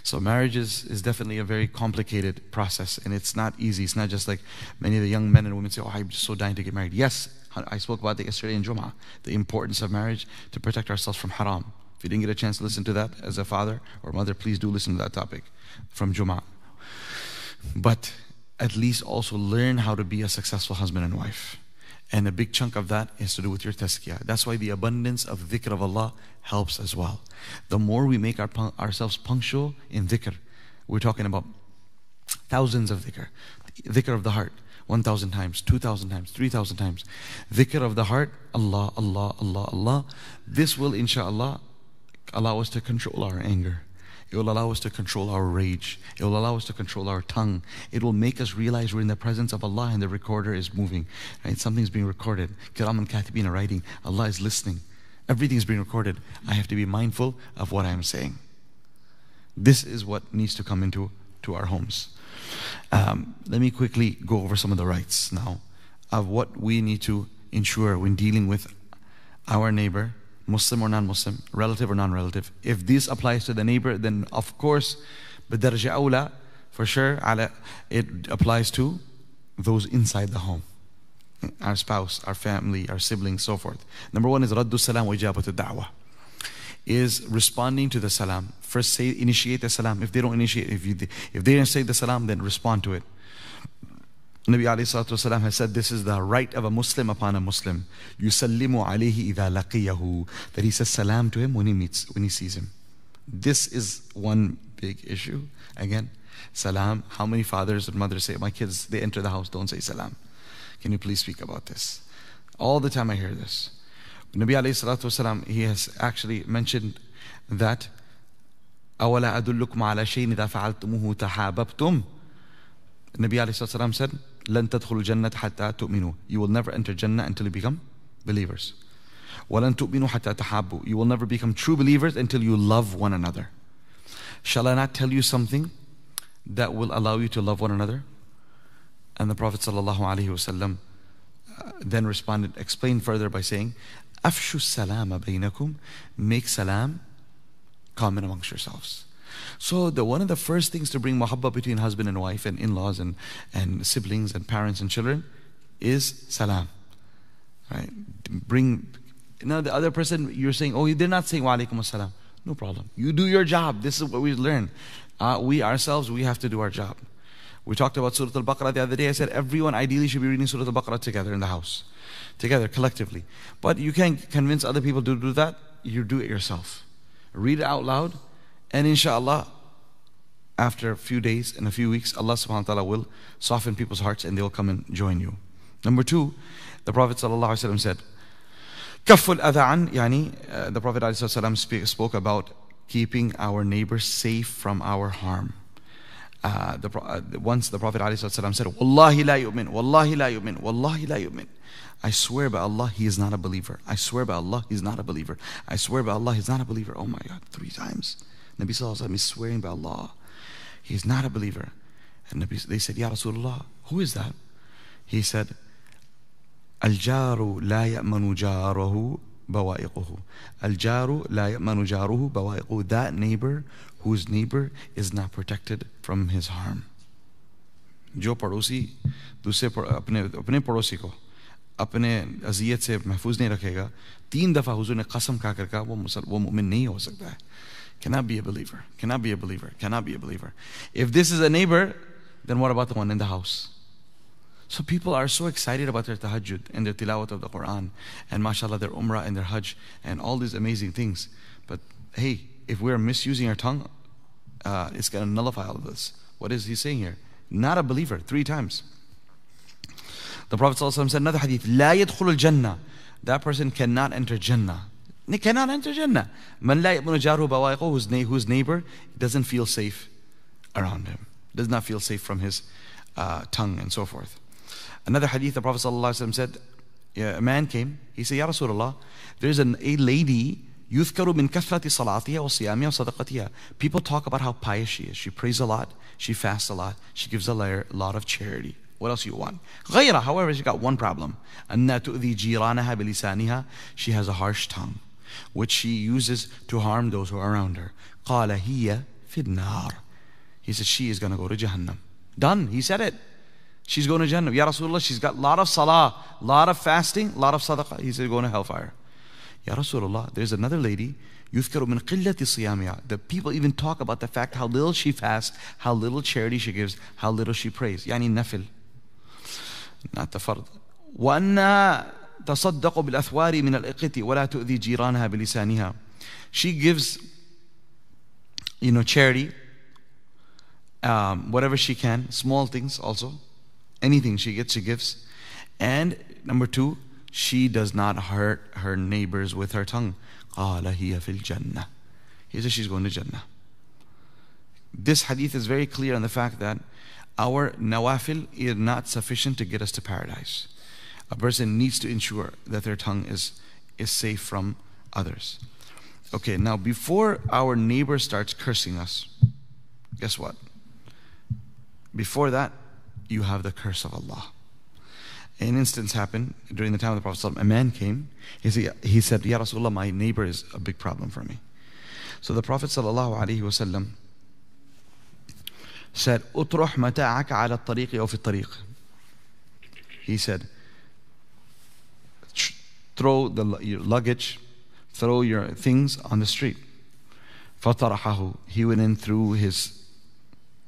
Speaker 1: So marriage is, is definitely a very complicated process and it's not easy. It's not just like many of the young men and women say, oh, I'm just so dying to get married. Yes, I spoke about that yesterday in Jum'ah, the importance of marriage to protect ourselves from haram. If you didn't get a chance to listen to that as a father or mother, please do listen to that topic from Jum'ah. But at least also learn how to be a successful husband and wife. And a big chunk of that is to do with your tazkiyah. That's why the abundance of dhikr of Allah helps as well. The more we make our, ourselves punctual in dhikr, we're talking about thousands of dhikr. Dhikr of the heart, 1,000 times, 2,000 times, 3,000 times. Dhikr of the heart, Allah, Allah, Allah, Allah. This will, inshallah, allow us to control our anger. It will allow us to control our rage. It will allow us to control our tongue. It will make us realize we're in the presence of Allah and the recorder is moving. Right? Something's being recorded. Kiram and Katibin are writing. Allah is listening. Everything is being recorded. I have to be mindful of what I'm saying. This is what needs to come into to our homes. Um, let me quickly go over some of the rights now of what we need to ensure when dealing with our neighbor Muslim or non Muslim, relative or non relative. If this applies to the neighbor, then of course, Bidarja awla, for sure, it applies to those inside the home our spouse, our family, our siblings, so forth. Number one is Raddu Salam wa Ijabatu is responding to the salam. First, say initiate the salam. If they don't initiate, if, you, if they didn't say the salam, then respond to it. Nabi والسلام, has said this is the right of a Muslim upon a Muslim. يُسَلِّمُ عَلَيْهِ إِذَا لَقِيَهُ That he says salam to him when he meets, when he sees him. This is one big issue. Again, salam. How many fathers and mothers say, my kids, they enter the house, don't say salam. Can you please speak about this? All the time I hear this. Nabi والسلام, he has actually mentioned that أَوَلَا أَدُلُّكُمْ عَلَى شَيْءٍ إِذَا فَعَلْتُمُهُ تَحَابَبْتُمْ Nabi والسلام, said, لن تدخلوا الجنة حتى تؤمنوا. You will never enter Jannah until you become believers. ولن تؤمنوا حتى تحابوا. You will never become true believers until you love one another. Shall I not tell you something that will allow you to love one another? And the Prophet ﷺ uh, then responded, explained further by saying, أفشوا السلام بينكم. Make salam common amongst yourselves. So the one of the first things to bring muhabba between husband and wife and in-laws and, and siblings and parents and children is salam. Right? Bring now the other person you're saying, oh, they're not saying wa alaikum assalam. No problem. You do your job. This is what we learn. Uh, we ourselves, we have to do our job. We talked about Surah Al-Baqarah the other day. I said everyone ideally should be reading Surah Al-Baqarah together in the house. Together, collectively. But you can't convince other people to do that. You do it yourself. Read it out loud and inshallah, after a few days and a few weeks, Allah subhanahu wa ta'ala will soften people's hearts and they'll come and join you. Number two, the Prophet ﷺ said, Kaful adhan, yani, uh, the Prophet ﷺ spoke about keeping our neighbors safe from our harm. Uh, the, uh, once the Prophet ﷺ said, Wallahi la yu'min, Wallahi la yu'min, Wallahi la yu'min. I swear by Allah, he is not a believer. I swear by Allah, he's not a believer. I swear by Allah, he's not a believer. Oh my God, three times. Nabi Sallallahu Alaihi is swearing by Allah. He is not a believer. And Nabi, they said, Ya Rasulullah, who is that? He said, Al-jaru la ya'manu jarahu bawa'iquhu. Al-jaru la ya'manu jaruhu bawa'iquhu. That neighbor whose neighbor is not protected from his harm. जो पड़ोसी दूसरे अपने अपने पड़ोसी को अपने अजियत से महफूज नहीं रखेगा तीन दफ़ा हुजूर ने कसम खा कर कहा वो मुसल वो cannot be a believer cannot be a believer cannot be a believer if this is a neighbor then what about the one in the house so people are so excited about their tahajjud and their tilawat of the Quran and mashallah their umrah and their hajj and all these amazing things but hey if we're misusing our tongue uh, it's going to nullify all of this what is he saying here not a believer three times the Prophet ﷺ said another hadith, لا يدخل الجنة. That person cannot enter Jannah. They cannot enter Jannah. من لا يأمن جاره بوائقه, whose, whose neighbor doesn't feel safe around him. Does not feel safe from his uh, tongue and so forth. Another hadith, the Prophet ﷺ said, yeah, a man came, he said, Ya Rasulullah, there's an, a lady يذكر من كثرة صلاتها وصيامها وصدقتها. People talk about how pious she is. She prays a lot, she fasts a lot, she gives a lot of charity. What else you want? غيرها, however, she got one problem. أنها تؤذي جيرانها بلسانها. She has a harsh tongue, which she uses to harm those who are around her. قال هي في النار. He said she is going to go to Jahannam. Done. He said it. She's going to Jannah. Ya Rasulullah, she's got a lot of salah, a lot of fasting, a lot of sadaqah. He said, going to hellfire. Ya Rasulullah, there's another lady, يذكر من قلة صيامها. The people even talk about the fact how little she fasts, how little charity she gives, how little she prays. يعني نفل not the فرض وأنها تصدق بالأثوار من الإقت ولا تؤذي جيرانها بلسانها she gives you know charity um, whatever she can small things also anything she gets she gives and number two she does not hurt her neighbors with her tongue قال هي في الجنة he says she's going to Jannah this hadith is very clear on the fact that our nawafil is not sufficient to get us to paradise. A person needs to ensure that their tongue is, is safe from others. Okay, now before our neighbor starts cursing us, guess what? Before that, you have the curse of Allah. An instance happened during the time of the Prophet. A man came. He said, he said, Ya Rasulullah, my neighbor is a big problem for me. So the Prophet ﷺ said اطرح متاعك على الطريق أو في الطريق he said throw the, your luggage throw your things on the street فطرحه he went in through his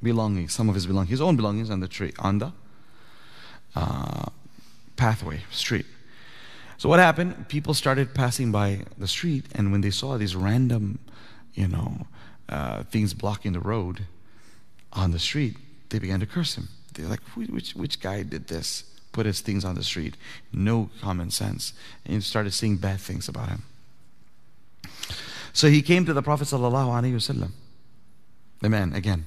Speaker 1: belongings some of his belongings his own belongings on the tree on the uh, pathway street so what happened people started passing by the street and when they saw these random you know uh, things blocking the road on the street, they began to curse him. They're like, which, which guy did this? Put his things on the street. No common sense. And he started saying bad things about him. So he came to the Prophet ﷺ, the man again.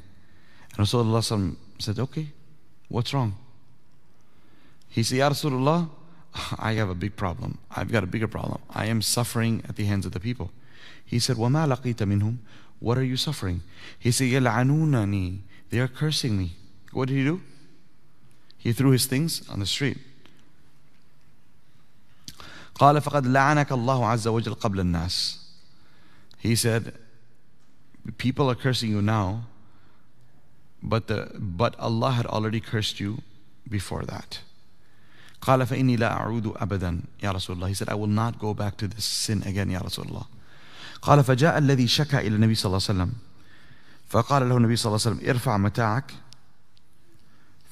Speaker 1: And Rasulullah said, Okay, what's wrong? He said, Ya Rasulullah, I have a big problem. I've got a bigger problem. I am suffering at the hands of the people. He said, وَمَا لَقِيتَ مِنْهُمْ What are you suffering? He said, يَلْعَنُونَنِي they are cursing me. What did he do? He threw his things on the street. قال فقد لعنك الله عز وجل قبل الناس. He said, people are cursing you now, but, the, but Allah had already cursed you before that. قال فإني لا أعود أبدا يا رسول الله. He said, I will not go back to this sin again يا رسول الله. قال فجاء الذي شكى إلى النبي صلى الله عليه وسلم فقال له النبي صلى الله عليه وسلم ارفع متاعك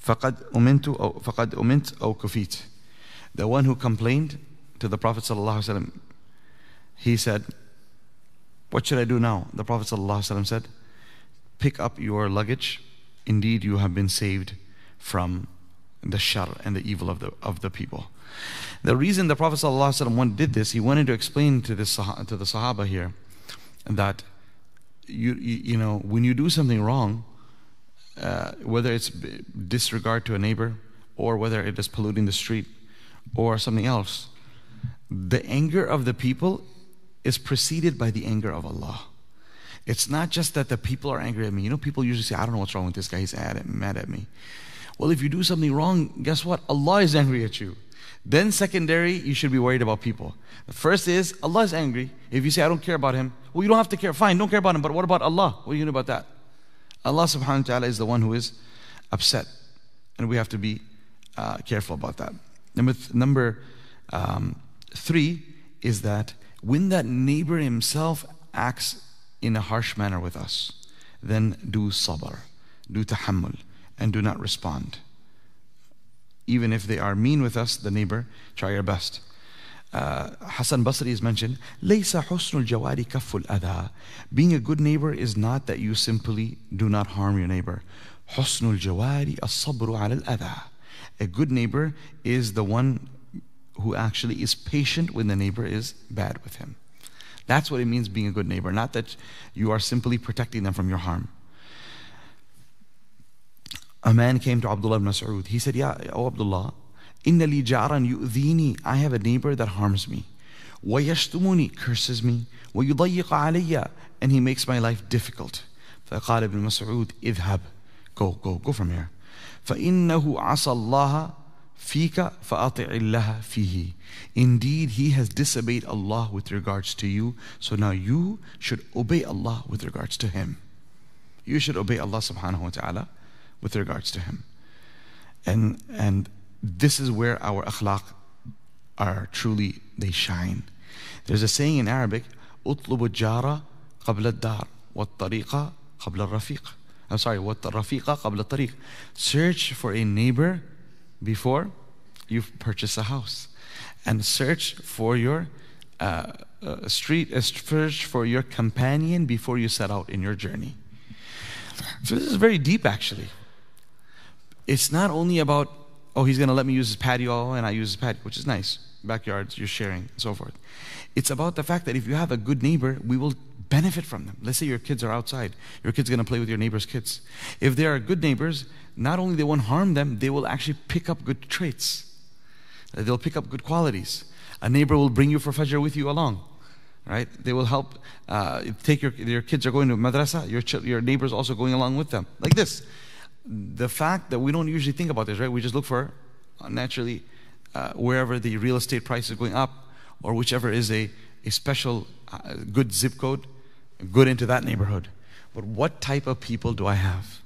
Speaker 1: فقد أمنت أو فقد أمنت أو كفيت the one who complained to the Prophet صلى الله عليه وسلم he said what should I do now the Prophet صلى الله عليه وسلم said pick up your luggage indeed you have been saved from the shar and the evil of the, of the people the reason the Prophet ﷺ did this, he wanted to explain to, this, to the Sahaba here that you, you, you know, when you do something wrong, uh, whether it's disregard to a neighbor or whether it is polluting the street or something else, the anger of the people is preceded by the anger of Allah. It's not just that the people are angry at me. You know, people usually say, I don't know what's wrong with this guy. He's mad at, mad at me. Well, if you do something wrong, guess what? Allah is angry at you. Then, secondary, you should be worried about people. The first is Allah is angry. If you say, I don't care about him, well, you don't have to care. Fine, don't care about him. But what about Allah? What are you going to do about that? Allah subhanahu wa ta'ala is the one who is upset. And we have to be uh, careful about that. Number, th- number um, three is that when that neighbor himself acts in a harsh manner with us, then do sabr, do tahammul, and do not respond. Even if they are mean with us, the neighbor, try your best. Uh, Hassan Basri is mentioned, لَيْسَ حُسْنُ الْجَوَارِ كَفُّ الْأَذَى Being a good neighbor is not that you simply do not harm your neighbor. حُسْنُ الْجَوَارِ الصَّبْرُ عَلَى الْأَذَى A good neighbor is the one who actually is patient when the neighbor is bad with him. That's what it means being a good neighbor, not that you are simply protecting them from your harm. A man came to Abdullah ibn Mas'ud. He said, Ya, oh Abdullah, inna li jaran yu'dhini. I have a neighbor that harms me. وَيَشْتُمُنِي Curses me. وَيُضَيِّقَ عَلَيَّ And he makes my life difficult. فقال ابن مسعود اذهب Go, go, go from here. فإنه عصى الله فيك فأطع الله فيه. Indeed, he has disobeyed Allah with regards to you. So now you should obey Allah with regards to him. You should obey Allah subhanahu wa ta'ala with regards to him. And, and this is where our akhlaq are truly, they shine. There's a saying in Arabic, اطلب الجار قبل الدار والطريق قبل الرفيق. I'm sorry, والرفيق قبل الطريق. Search for a neighbor before you purchase a house. And search for your uh, uh, street, uh, search for your companion before you set out in your journey. So this is very deep actually. It's not only about, oh, he's going to let me use his patio and I use his patio, which is nice. Backyards, you're sharing, and so forth. It's about the fact that if you have a good neighbor, we will benefit from them. Let's say your kids are outside. Your kid's going to play with your neighbor's kids. If they are good neighbors, not only they won't harm them, they will actually pick up good traits. They'll pick up good qualities. A neighbor will bring you for Fajr with you along. Right? They will help uh, take your, your kids are going to madrasa, your, your neighbor's also going along with them. Like this the fact that we don't usually think about this, right? We just look for uh, naturally uh, wherever the real estate price is going up or whichever is a, a special uh, good zip code, good into that neighborhood. But what type of people do I have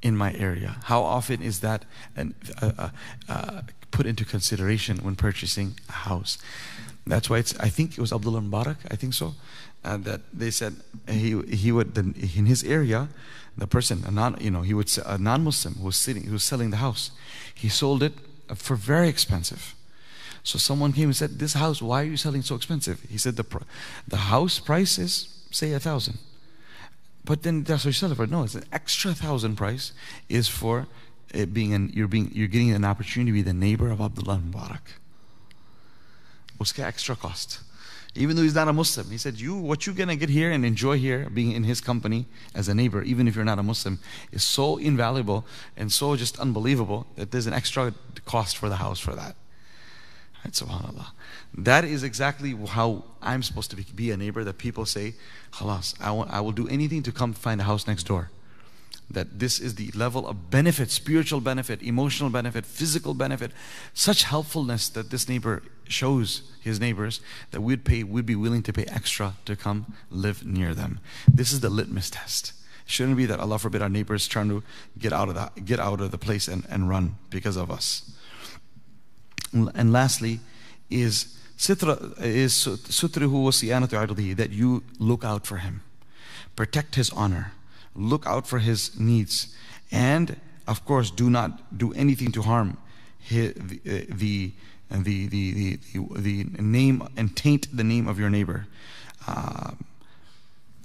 Speaker 1: in my area? How often is that an, uh, uh, uh put into consideration when purchasing a house? That's why it's, I think it was Abdullah Mubarak, I think so, that they said he, he would, in his area, the person, a non, you know, he would a non-Muslim who was sitting, who was selling the house, he sold it for very expensive. So someone came and said, "This house, why are you selling so expensive?" He said, "the the house price is say a thousand, but then that's what you sell it for. No, it's an extra thousand price is for it being an you're being you're getting an opportunity to be the neighbor of Abdullah Mubarak. What's the extra cost? Even though he's not a Muslim. He said, "You, what you're gonna get here and enjoy here, being in his company as a neighbor, even if you're not a Muslim, is so invaluable and so just unbelievable that there's an extra cost for the house for that." Right, Subhanallah. That is exactly how I'm supposed to be, be a neighbor. That people say, Halas, I, I will do anything to come find a house next door." that this is the level of benefit, spiritual benefit, emotional benefit, physical benefit, such helpfulness that this neighbor shows his neighbors that we'd pay, we'd be willing to pay extra to come live near them. This is the litmus test. It shouldn't be that Allah forbid our neighbors trying to get out of the, get out of the place and, and run because of us. And lastly, is sitra is sutrihu wa that you look out for him, protect his honor look out for his needs, and of course, do not do anything to harm his, the, the, the, the, the, the name and taint the name of your neighbor. Uh,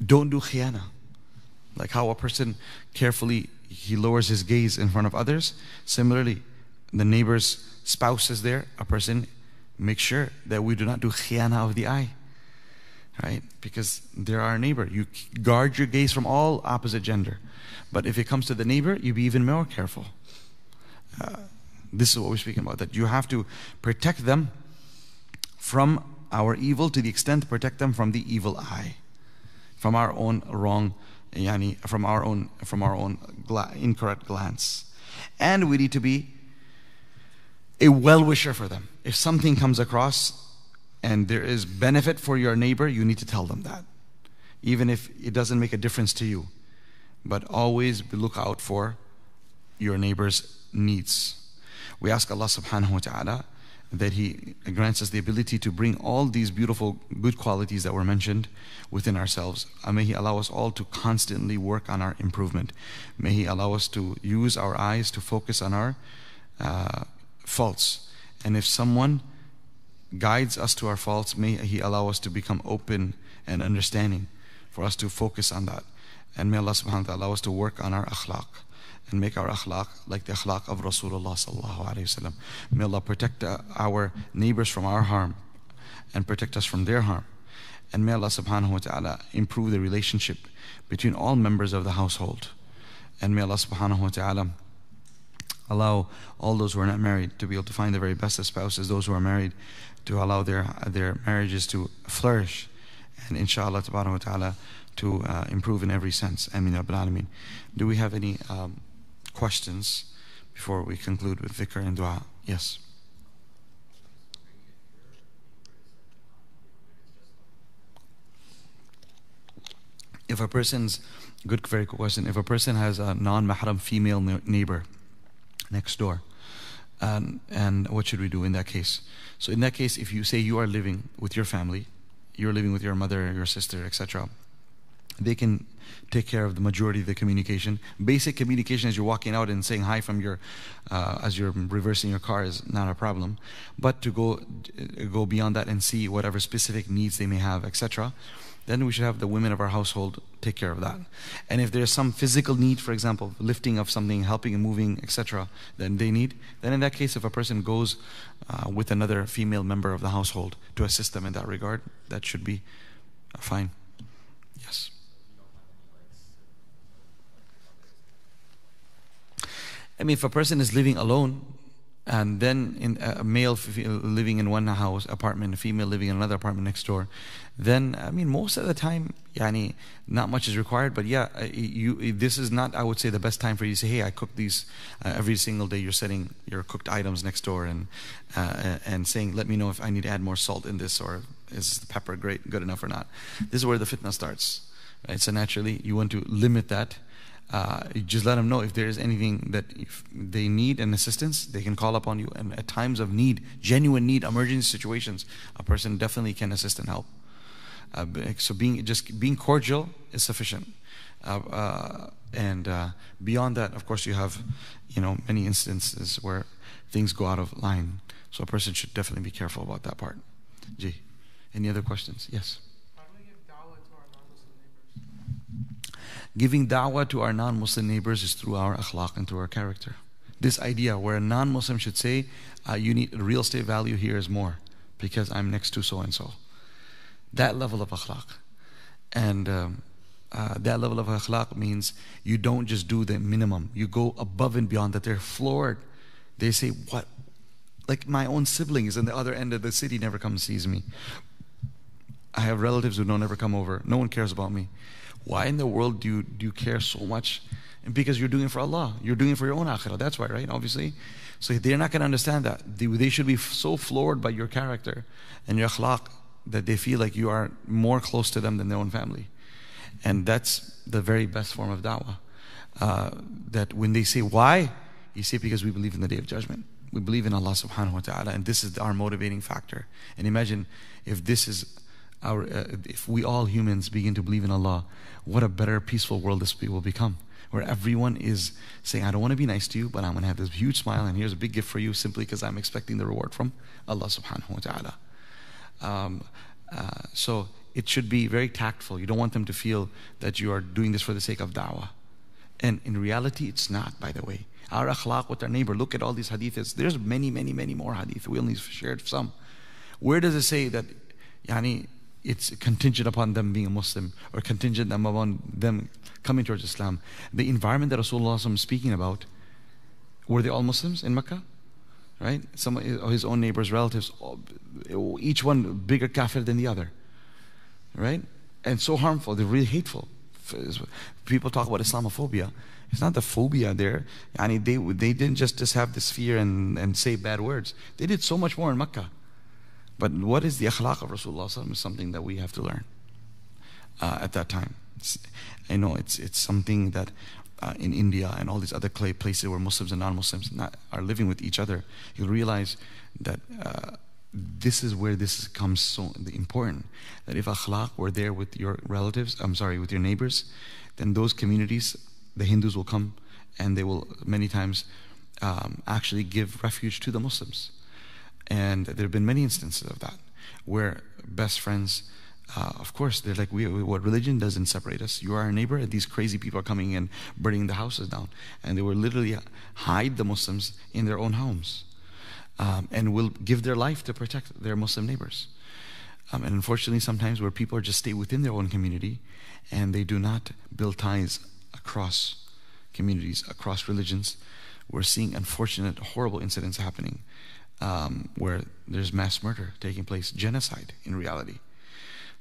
Speaker 1: don't do khiyana. Like how a person carefully he lowers his gaze in front of others. Similarly, the neighbor's spouse is there. A person make sure that we do not do khiyana of the eye right? Because they're our neighbor. You guard your gaze from all opposite gender. But if it comes to the neighbor, you be even more careful. Uh, this is what we're speaking about that you have to protect them from our evil to the extent protect them from the evil eye. from our own wrong, yani, from our own, from our own gla- incorrect glance. And we need to be a well wisher for them. If something comes across and there is benefit for your neighbor, you need to tell them that. Even if it doesn't make a difference to you. But always look out for your neighbor's needs. We ask Allah subhanahu wa ta'ala that He grants us the ability to bring all these beautiful good qualities that were mentioned within ourselves. And may He allow us all to constantly work on our improvement. May He allow us to use our eyes to focus on our uh, faults. And if someone guides us to our faults, may He allow us to become open and understanding for us to focus on that. And may Allah subhanahu wa ta'ala allow us to work on our akhlaq and make our akhlaq like the akhlaq of Rasulullah. May Allah protect our neighbors from our harm and protect us from their harm. And may Allah subhanahu wa ta'ala improve the relationship between all members of the household. And may Allah subhanahu wa ta'ala allow all those who are not married to be able to find the very best of spouses, those who are married to allow their, their marriages to flourish. And inshallah ta'ala to uh, improve in every sense. Ameen. Do we have any um, questions before we conclude with dhikr and dua? Yes. If a person's good, very good question. If a person has a non-mahram female neighbor next door, and and what should we do in that case? So in that case, if you say you are living with your family, you're living with your mother, your sister, etc they can take care of the majority of the communication. Basic communication as you're walking out and saying hi from your, uh, as you're reversing your car is not a problem. But to go, go beyond that and see whatever specific needs they may have, etc., then we should have the women of our household take care of that. And if there's some physical need, for example, lifting of something, helping and moving, etc., then they need, then in that case, if a person goes uh, with another female member of the household to assist them in that regard, that should be fine. Yes. I mean, if a person is living alone, and then in a male living in one house apartment, a female living in another apartment next door, then I mean, most of the time, yani, not much is required. But yeah, you this is not, I would say, the best time for you to say, hey, I cook these uh, every single day. You're setting your cooked items next door and uh, and saying, let me know if I need to add more salt in this or is the pepper great, good enough or not. This is where the fitna starts. Right? So naturally, you want to limit that uh, just let them know if there is anything that if they need an assistance, they can call upon you. And at times of need, genuine need, emergency situations, a person definitely can assist and help. Uh, so being just being cordial is sufficient. Uh, uh and uh, beyond that, of course, you have you know many instances where things go out of line. So a person should definitely be careful about that part. G. Any other questions? Yes. Giving da'wah to our non Muslim neighbors is through our akhlaq and through our character. This idea where a non Muslim should say, uh, You need real estate value here is more because I'm next to so and so. That level of akhlaq. And um, uh, that level of akhlaq means you don't just do the minimum, you go above and beyond that. They're floored. They say, What? Like my own siblings on the other end of the city never come and sees me. I have relatives who don't ever come over. No one cares about me. Why in the world do you, do you care so much? And because you're doing it for Allah. You're doing it for your own akhirah. That's why, right? Obviously. So they're not going to understand that. They, they should be so floored by your character and your akhlaq that they feel like you are more close to them than their own family. And that's the very best form of da'wah. Uh, that when they say, why? You say, because we believe in the day of judgment. We believe in Allah subhanahu wa ta'ala, and this is our motivating factor. And imagine if this is our, uh, if we all humans begin to believe in Allah, what a better, peaceful world this will become. Where everyone is saying, I don't want to be nice to you, but I'm going to have this huge smile, and here's a big gift for you simply because I'm expecting the reward from Allah subhanahu wa ta'ala. Um, uh, so it should be very tactful. You don't want them to feel that you are doing this for the sake of da'wah. And in reality, it's not, by the way. Our akhlaq with our neighbor, look at all these hadiths. There's many, many, many more hadith. We only shared some. Where does it say that yani, it's contingent upon them being a Muslim or contingent upon them coming towards Islam. The environment that Rasulullah is speaking about, were they all Muslims in Mecca? Right? Some of his own neighbors, relatives, each one bigger kafir than the other. Right? and so harmful. They're really hateful. People talk about Islamophobia. It's not the phobia there. I mean, they, they didn't just, just have this fear and, and say bad words. They did so much more in Mecca. But what is the akhlaq of Rasulullah is something that we have to learn uh, at that time. It's, I know it's, it's something that uh, in India and all these other places where Muslims and non-Muslims are living with each other, you'll realize that uh, this is where this comes so important. That if akhlaq were there with your relatives, I'm sorry, with your neighbors, then those communities, the Hindus will come and they will many times um, actually give refuge to the Muslims. And there have been many instances of that where best friends uh, of course, they're like, we, what religion doesn't separate us. You are our neighbor, and these crazy people are coming and burning the houses down. And they will literally hide the Muslims in their own homes um, and will give their life to protect their Muslim neighbors. Um, and unfortunately, sometimes where people just stay within their own community and they do not build ties across communities, across religions, we're seeing unfortunate, horrible incidents happening um, where there's mass murder taking place, genocide in reality.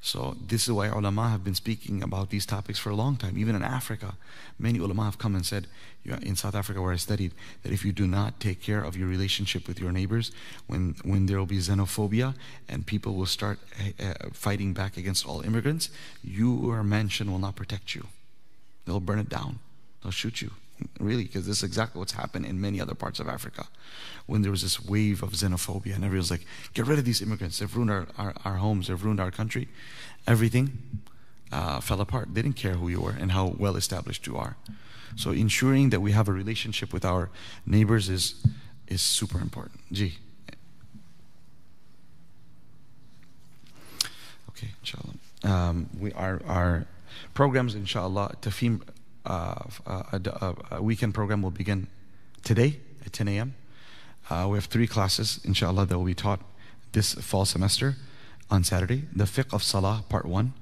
Speaker 1: So this is why ulama have been speaking about these topics for a long time. Even in Africa, many ulama have come and said, in South Africa where I studied, that if you do not take care of your relationship with your neighbors, when, when there will be xenophobia and people will start uh, fighting back against all immigrants, your mansion will not protect you. They'll burn it down. They'll shoot you. Really, because this is exactly what's happened in many other parts of Africa. When there was this wave of xenophobia, and everyone's like, get rid of these immigrants. They've ruined our, our, our homes, they've ruined our country. Everything uh, fell apart. They didn't care who you were and how well established you are. So, ensuring that we have a relationship with our neighbors is, is super important. G. Okay, inshallah. Um, we, our, our programs, inshallah, Tafim uh, uh, a, a, weekend program will begin today at 10 a.m. Uh, we have three classes, inshallah, that will be taught this fall semester on Saturday. The fiqh of Salah, part one.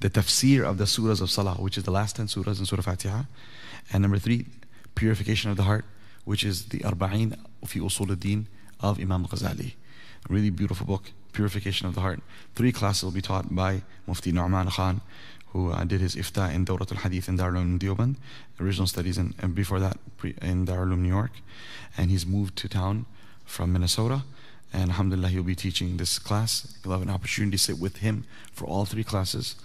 Speaker 1: The tafsir of the surahs of Salah, which is the last 10 surahs in Surah Fatiha. And number three, purification of the heart, which is the Arba'in fi Usul al-Din of Imam Ghazali. A really beautiful book, Purification of the Heart. Three classes will be taught by Mufti Nu'man Khan, who uh, did his ifta in Dawrat al-Hadith in Darul Deoband, original studies, and before that in Darul New York. And he's moved to town from Minnesota. And alhamdulillah, he'll be teaching this class. You'll have an opportunity to sit with him for all three classes.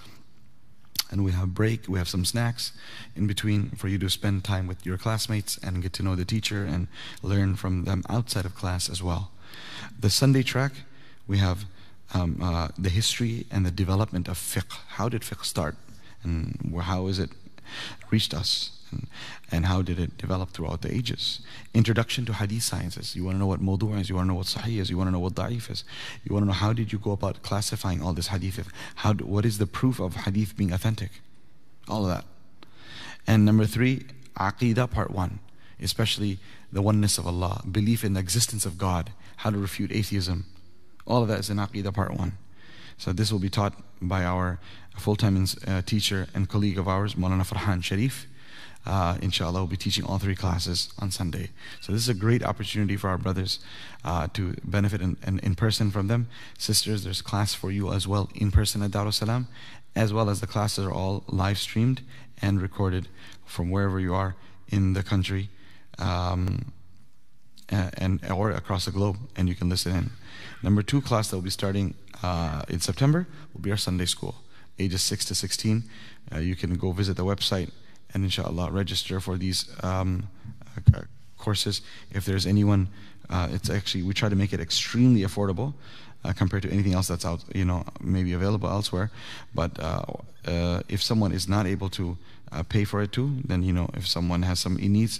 Speaker 1: And we have break, we have some snacks in between for you to spend time with your classmates and get to know the teacher and learn from them outside of class as well. The Sunday track, we have um, uh, the history and the development of fiqh. How did fiqh start? And how has it reached us? And, and, how did it develop throughout the ages? Introduction to hadith sciences. You want to know what mawdu' is, you want to know what sahih is, you want to know what da'if is. You want to know how did you go about classifying all this hadith? How, what is the proof of hadith being authentic? All of that. And number three, aqidah part one, especially the oneness of Allah, belief in the existence of God, how to refute atheism, all of that is in Aqidah Part 1. So this will be taught by our full-time uh, teacher and colleague of ours, Maulana Farhan Sharif. Uh, inshallah, we'll be teaching all three classes on Sunday. So this is a great opportunity for our brothers uh, to benefit in, in, in, person from them. Sisters, there's class for you as well in person at Darussalam, as well as the classes are all live streamed and recorded from wherever you are in the country um, and or across the globe, and you can listen in. Number two class that will be starting uh, in September will be our Sunday school, ages 6 to 16. Uh, you can go visit the website and inshallah register for these um, uh, courses. If there's anyone, uh, it's actually, we try to make it extremely affordable. Uh, compared to anything else that's out, you know, maybe available elsewhere. But uh, if someone is not able to pay for it too, then you know, if someone has some needs,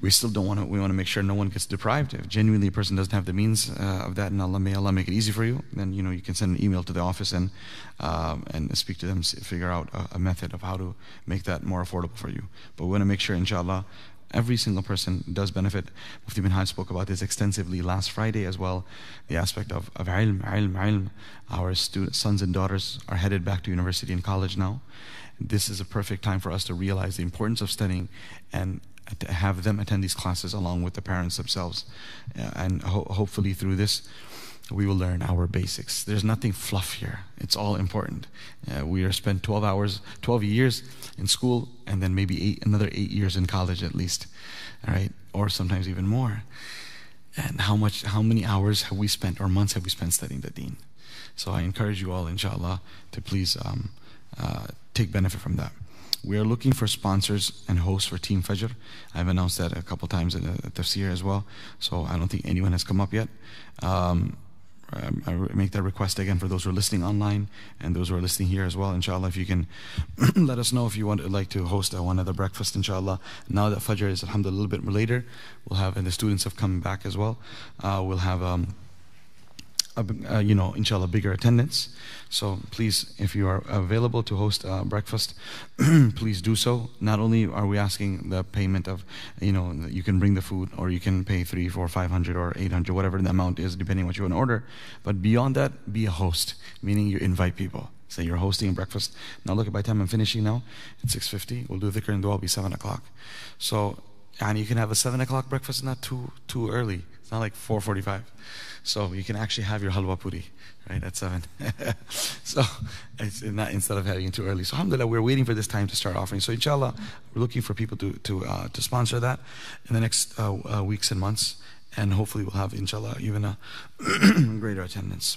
Speaker 1: we still don't want to, we want to make sure no one gets deprived. If genuinely a person doesn't have the means uh, of that, and Allah, may Allah make it easy for you, then, you know, you can send an email to the office and, um, and speak to them, figure out a, a, method of how to make that more affordable for you. But we want to make sure, inshallah, every single person does benefit. Mufti bin Hajj spoke about this extensively last Friday as well. The aspect of, of ilm, ilm, ilm. Our students, sons and daughters are headed back to university and college now. This is a perfect time for us to realize the importance of studying and have them attend these classes along with the parents themselves. Uh, and ho- hopefully through this, we will learn our basics. There's nothing fluff here. It's all important. Uh, we are spent 12 hours, 12 years in school, and then maybe eight, another eight years in college at least, all right, or sometimes even more. And how much, how many hours have we spent, or months have we spent studying the Deen? So I encourage you all, inshallah, to please um, uh, take benefit from that. We are looking for sponsors and hosts for Team Fajr. I've announced that a couple times at tafsir as well. So I don't think anyone has come up yet. Um, um, I make that request again for those who are listening online and those who are listening here as well. Inshallah, if you can let us know if you want like to host one other breakfast. Inshallah, now that Fajr is alhamdulillah a little bit later, we'll have and the students have come back as well. Uh, we'll have. Um, a, uh, you know, inshallah, bigger attendance. So please, if you are available to host a breakfast, please do so. Not only are we asking the payment of, you know, you can bring the food or you can pay three, four, five hundred or eight hundred, whatever the amount is, depending what you want to order. But beyond that, be a host, meaning you invite people. Say you're hosting a breakfast. Now look, by the time I'm finishing now, it's 6.50. We'll do the dhikr and dua, will be 7 o'clock. So, and you can have a 7 o'clock breakfast, not too too early. It's not like 4.45. So you can actually have your halwa puri, right, at 7. so instead of having it too early. So alhamdulillah, we're waiting for this time to start offering. So inshallah, we're looking for people to, to, uh, to sponsor that in the next uh, uh, weeks and months. And hopefully we'll have, inshallah, even a greater attendance.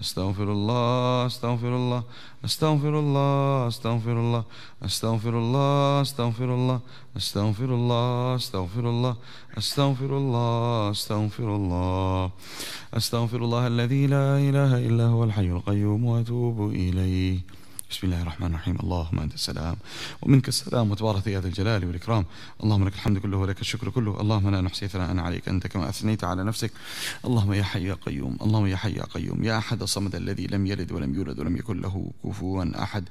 Speaker 1: أستغفر الله أستغفر الله أستغفر الله أستغفر الله أستغفر الله أستغفر الله أستغفر الله أستغفر الله أستغفر الله أستغفر الله أستغفر الله الذي لا إله إلا هو الحي القيوم وأتوب إليه. بسم الله الرحمن الرحيم. اللهم أنت السلام ومنك السلام وتبارك يا ذا الجلال والإكرام. اللهم لك الحمد كله ولك الشكر كله. اللهم لا نحصي ثناء عليك أنت كما أثنيت على نفسك. اللهم يا حي يا قيوم. اللهم يا حي يا قيوم. يا أحد الصمد الذي لم يلد ولم يولد ولم يكن له كفوا أحد.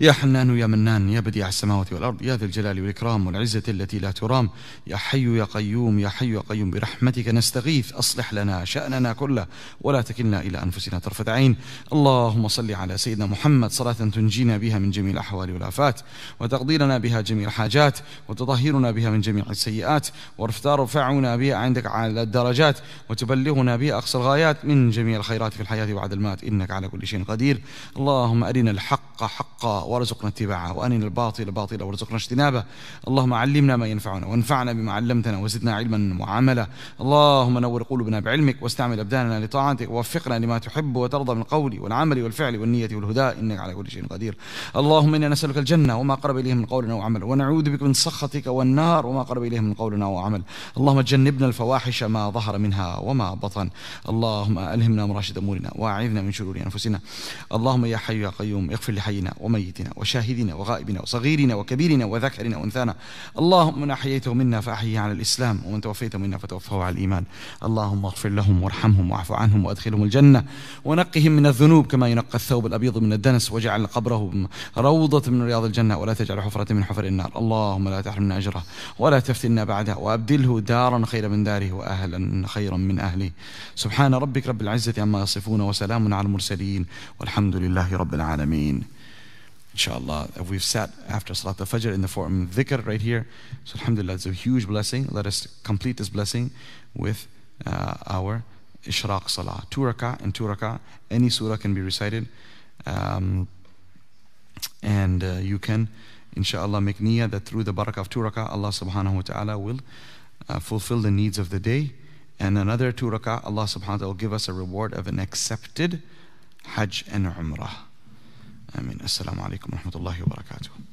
Speaker 1: يا حنان يا منان يا بديع السماوات والأرض. يا ذا الجلال والإكرام والعزة التي لا ترام. يا حي يا قيوم. يا حي يا قيوم. برحمتك نستغيث. أصلح لنا شأننا كله. ولا تكلنا إلى أنفسنا طرفة عين. اللهم صل على سيدنا محمد صلاة تنجينا بها من جميع الأحوال والآفات وتقضي لنا بها جميع الحاجات وتطهرنا بها من جميع السيئات وترفعنا بها عندك على الدرجات وتبلغنا بها أقصى الغايات من جميع الخيرات في الحياة بعد المات. إنك على كل شيء قدير. اللهم أرنا الحق حقا وارزقنا اتباعه وأرنا الباطل باطلا وارزقنا اجتنابه. اللهم علمنا ما ينفعنا وانفعنا بما علمتنا وزدنا علما وعملا. اللهم نور قلوبنا بعلمك واستعمل أبداننا لطاعتك ووفقنا لما تحب وترضى من القول والعمل والفعل والنية والهدى. إنك على كل شيء قدير. اللهم إنا نسألك الجنة وما قرب إليه من قول أو عمل ونعوذ بك من سخطك والنار وما قرب إليه من قول أو عمل اللهم جنبنا الفواحش ما ظهر منها وما بطن. اللهم ألهمنا مراشد أمورنا وأعذنا من شرور أنفسنا. اللهم يا حي يا قيوم اغفر لحينا وميتنا وشاهدنا وغائبنا وصغيرنا وكبيرنا وذكرنا وأنثانا. اللهم من أحييته منا فأحيه على الإسلام ومن توفيته منا فتوفه على الإيمان. اللهم اغفر لهم وارحمهم واعف عنهم وأدخلهم الجنة. ونقهم من الذنوب كما ينقى الثوب الأبيض من الدنس واجعل قبره روضة من رياض الجنة ولا تجعل حفرة من حفر النار اللهم لا تحرمنا أجره ولا تفتنا بعده وأبدله دارا خيرا من داره وأهلا خيرا من أهله سبحان ربك رب العزة عما يصفون وسلام على المرسلين والحمد لله رب العالمين Inshallah, we've sat after Salat al-Fajr in the form dhikr right here. So Alhamdulillah, it's a huge blessing. Let us complete this blessing with uh, our Ishraq Salah. Two rak'ah and two rak'ah. Any surah can be recited. Um, and uh, you can, inshallah, make niyyah that through the barakah of two rak'ah, Allah subhanahu wa ta'ala will uh, fulfill the needs of the day. And another two rak'ah, Allah subhanahu wa ta'ala will give us a reward of an accepted Hajj and Umrah. Amin. Assalamu alaikum wa rahmatullahi wa barakatuh.